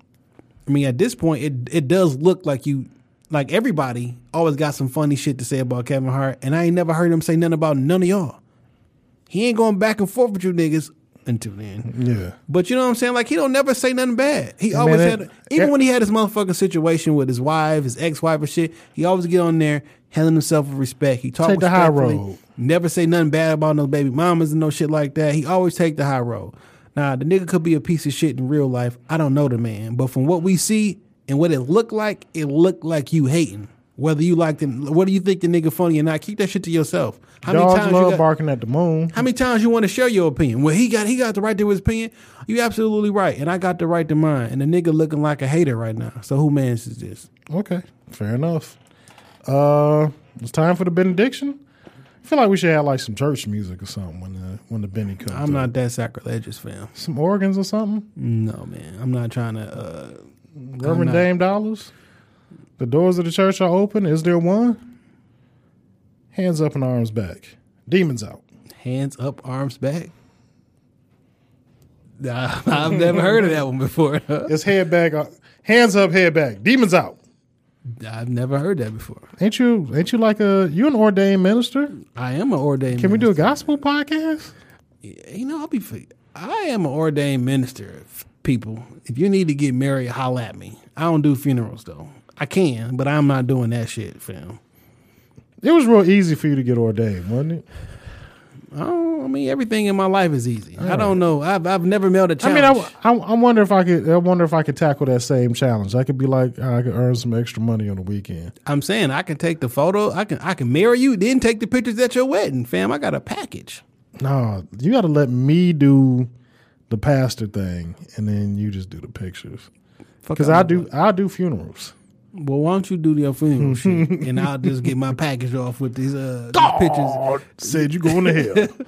Speaker 4: I mean, at this point, it it does look like you, like everybody always got some funny shit to say about Kevin Hart, and I ain't never heard him say nothing about none of y'all. He ain't going back and forth with you niggas until then.
Speaker 5: Yeah.
Speaker 4: But you know what I'm saying? Like he don't never say nothing bad. He always
Speaker 5: it-
Speaker 4: had, even when he had his motherfucking situation with his wife, his ex wife, and shit. He always get on there, handling himself with respect. He talk
Speaker 5: Take the high road.
Speaker 4: Never say nothing bad about no baby mamas and no shit like that. He always take the high road. Now the nigga could be a piece of shit in real life. I don't know the man, but from what we see and what it looked like, it looked like you hating. Whether you like the, whether you think the nigga funny or not, keep that shit to yourself. How
Speaker 5: Dogs
Speaker 4: many times you
Speaker 5: love
Speaker 4: got,
Speaker 5: barking at the moon.
Speaker 4: how many times you want to share your opinion? Well, he got he got the right to his opinion. You absolutely right, and I got the right to mine. And the nigga looking like a hater right now. So who mans is this?
Speaker 5: Okay, fair enough. Uh, it's time for the benediction. I feel like we should have like some church music or something when the when the Benny comes.
Speaker 4: I'm not that sacrilegious, fam.
Speaker 5: some organs or something.
Speaker 4: No, man. I'm not trying to. uh
Speaker 5: Reverend. Dame Dollars. The doors of the church are open. Is there one? Hands up and arms back. Demons out.
Speaker 4: Hands up, arms back. Nah, I've never heard of that one before.
Speaker 5: It's head back. uh, Hands up, head back. Demons out.
Speaker 4: I've never heard that before.
Speaker 5: Ain't you? Ain't you like a? You an ordained minister?
Speaker 4: I am an ordained.
Speaker 5: Can we do a gospel podcast?
Speaker 4: You know, I'll be. I am an ordained minister. People, if you need to get married, holla at me. I don't do funerals though. I can, but I'm not doing that shit, fam.
Speaker 5: It was real easy for you to get ordained, wasn't it?
Speaker 4: I, don't, I mean, everything in my life is easy. I don't know. I've I've never mailed a challenge.
Speaker 5: I mean, I, I, I wonder if I could. I wonder if I could tackle that same challenge. I could be like, I could earn some extra money on the weekend.
Speaker 4: I'm saying I can take the photo. I can I can marry you, then take the pictures at your wedding, fam. I got a package.
Speaker 5: No, you got to let me do the pastor thing, and then you just do the pictures. Because
Speaker 4: out
Speaker 5: I do,
Speaker 4: butt.
Speaker 5: I do funerals.
Speaker 4: Well, why don't you do your funeral shit, and I'll just get my package off with these uh these pictures.
Speaker 5: Said you going to hell.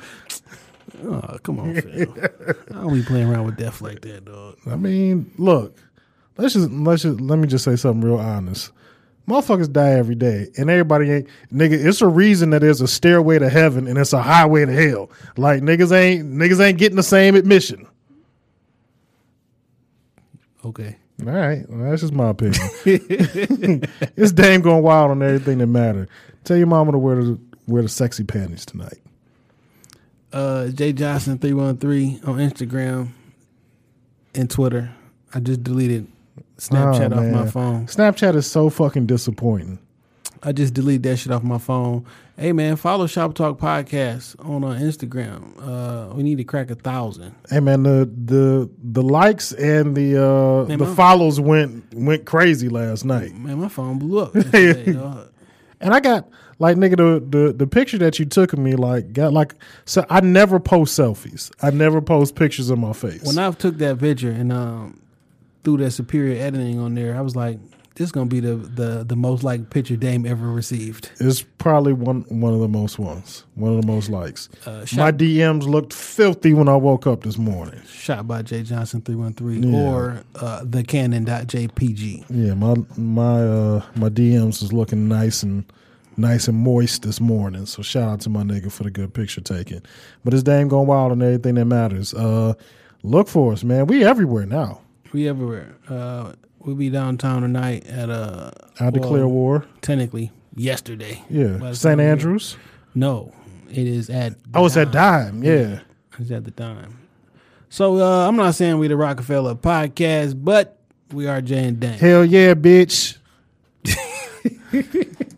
Speaker 4: Oh, come on, fam. I don't be playing around with death like that, dog.
Speaker 5: I mean, look, let's just let's just let me just say something real honest. Motherfuckers die every day, and everybody ain't nigga. It's a reason that there's a stairway to heaven and it's a highway to hell. Like niggas ain't niggas ain't getting the same admission.
Speaker 4: Okay.
Speaker 5: All right, well, that's just my opinion. it's Dame going wild on everything that matter. Tell your mama to wear the wear the sexy panties tonight.
Speaker 4: Uh, Jay Johnson three one three on Instagram and Twitter. I just deleted Snapchat
Speaker 5: Oh,
Speaker 4: off my phone.
Speaker 5: Snapchat is so fucking disappointing.
Speaker 4: I just deleted that shit off my phone. Hey man, follow Shop Talk Podcast on uh, Instagram. Uh, we need to crack a thousand.
Speaker 5: Hey man, the the the likes and the uh
Speaker 4: Man,
Speaker 5: the
Speaker 4: my-
Speaker 5: follows went went crazy last night.
Speaker 4: Man, my phone blew up.
Speaker 5: And I got like nigga the, the the picture that you took of me like got like so I never post selfies. I never post pictures of my face.
Speaker 4: when I took that picture and um, threw that superior editing on there, I was like, "This is gonna be the the the most liked picture Dame ever received."
Speaker 5: it's probably one one of the most ones. One of the most likes.
Speaker 4: Uh,
Speaker 5: my DMs looked filthy when I woke up this morning.
Speaker 4: shot by Jay Johnson three one three or uh, the Canon.jpg.
Speaker 5: Yeah, my my uh my DMs is looking nice and nice and moist this morning. So shout out to my nigga for the good picture taking. But it's Dame going wild on everything that matters. Uh look for us, man. We everywhere now.
Speaker 4: We everywhere. Uh, we'll be downtown tonight at uh,
Speaker 5: I declare war.
Speaker 4: Technically, yesterday.
Speaker 5: Yeah. St.
Speaker 4: time we-
Speaker 5: Andrews.
Speaker 4: No, it is at. the
Speaker 5: Oh, it's at Dime. Yeah.
Speaker 4: It's at the time. So uh, I'm not saying we the Roc-A-Fella podcast, but we are Jay and Dan.
Speaker 5: Hell yeah, bitch.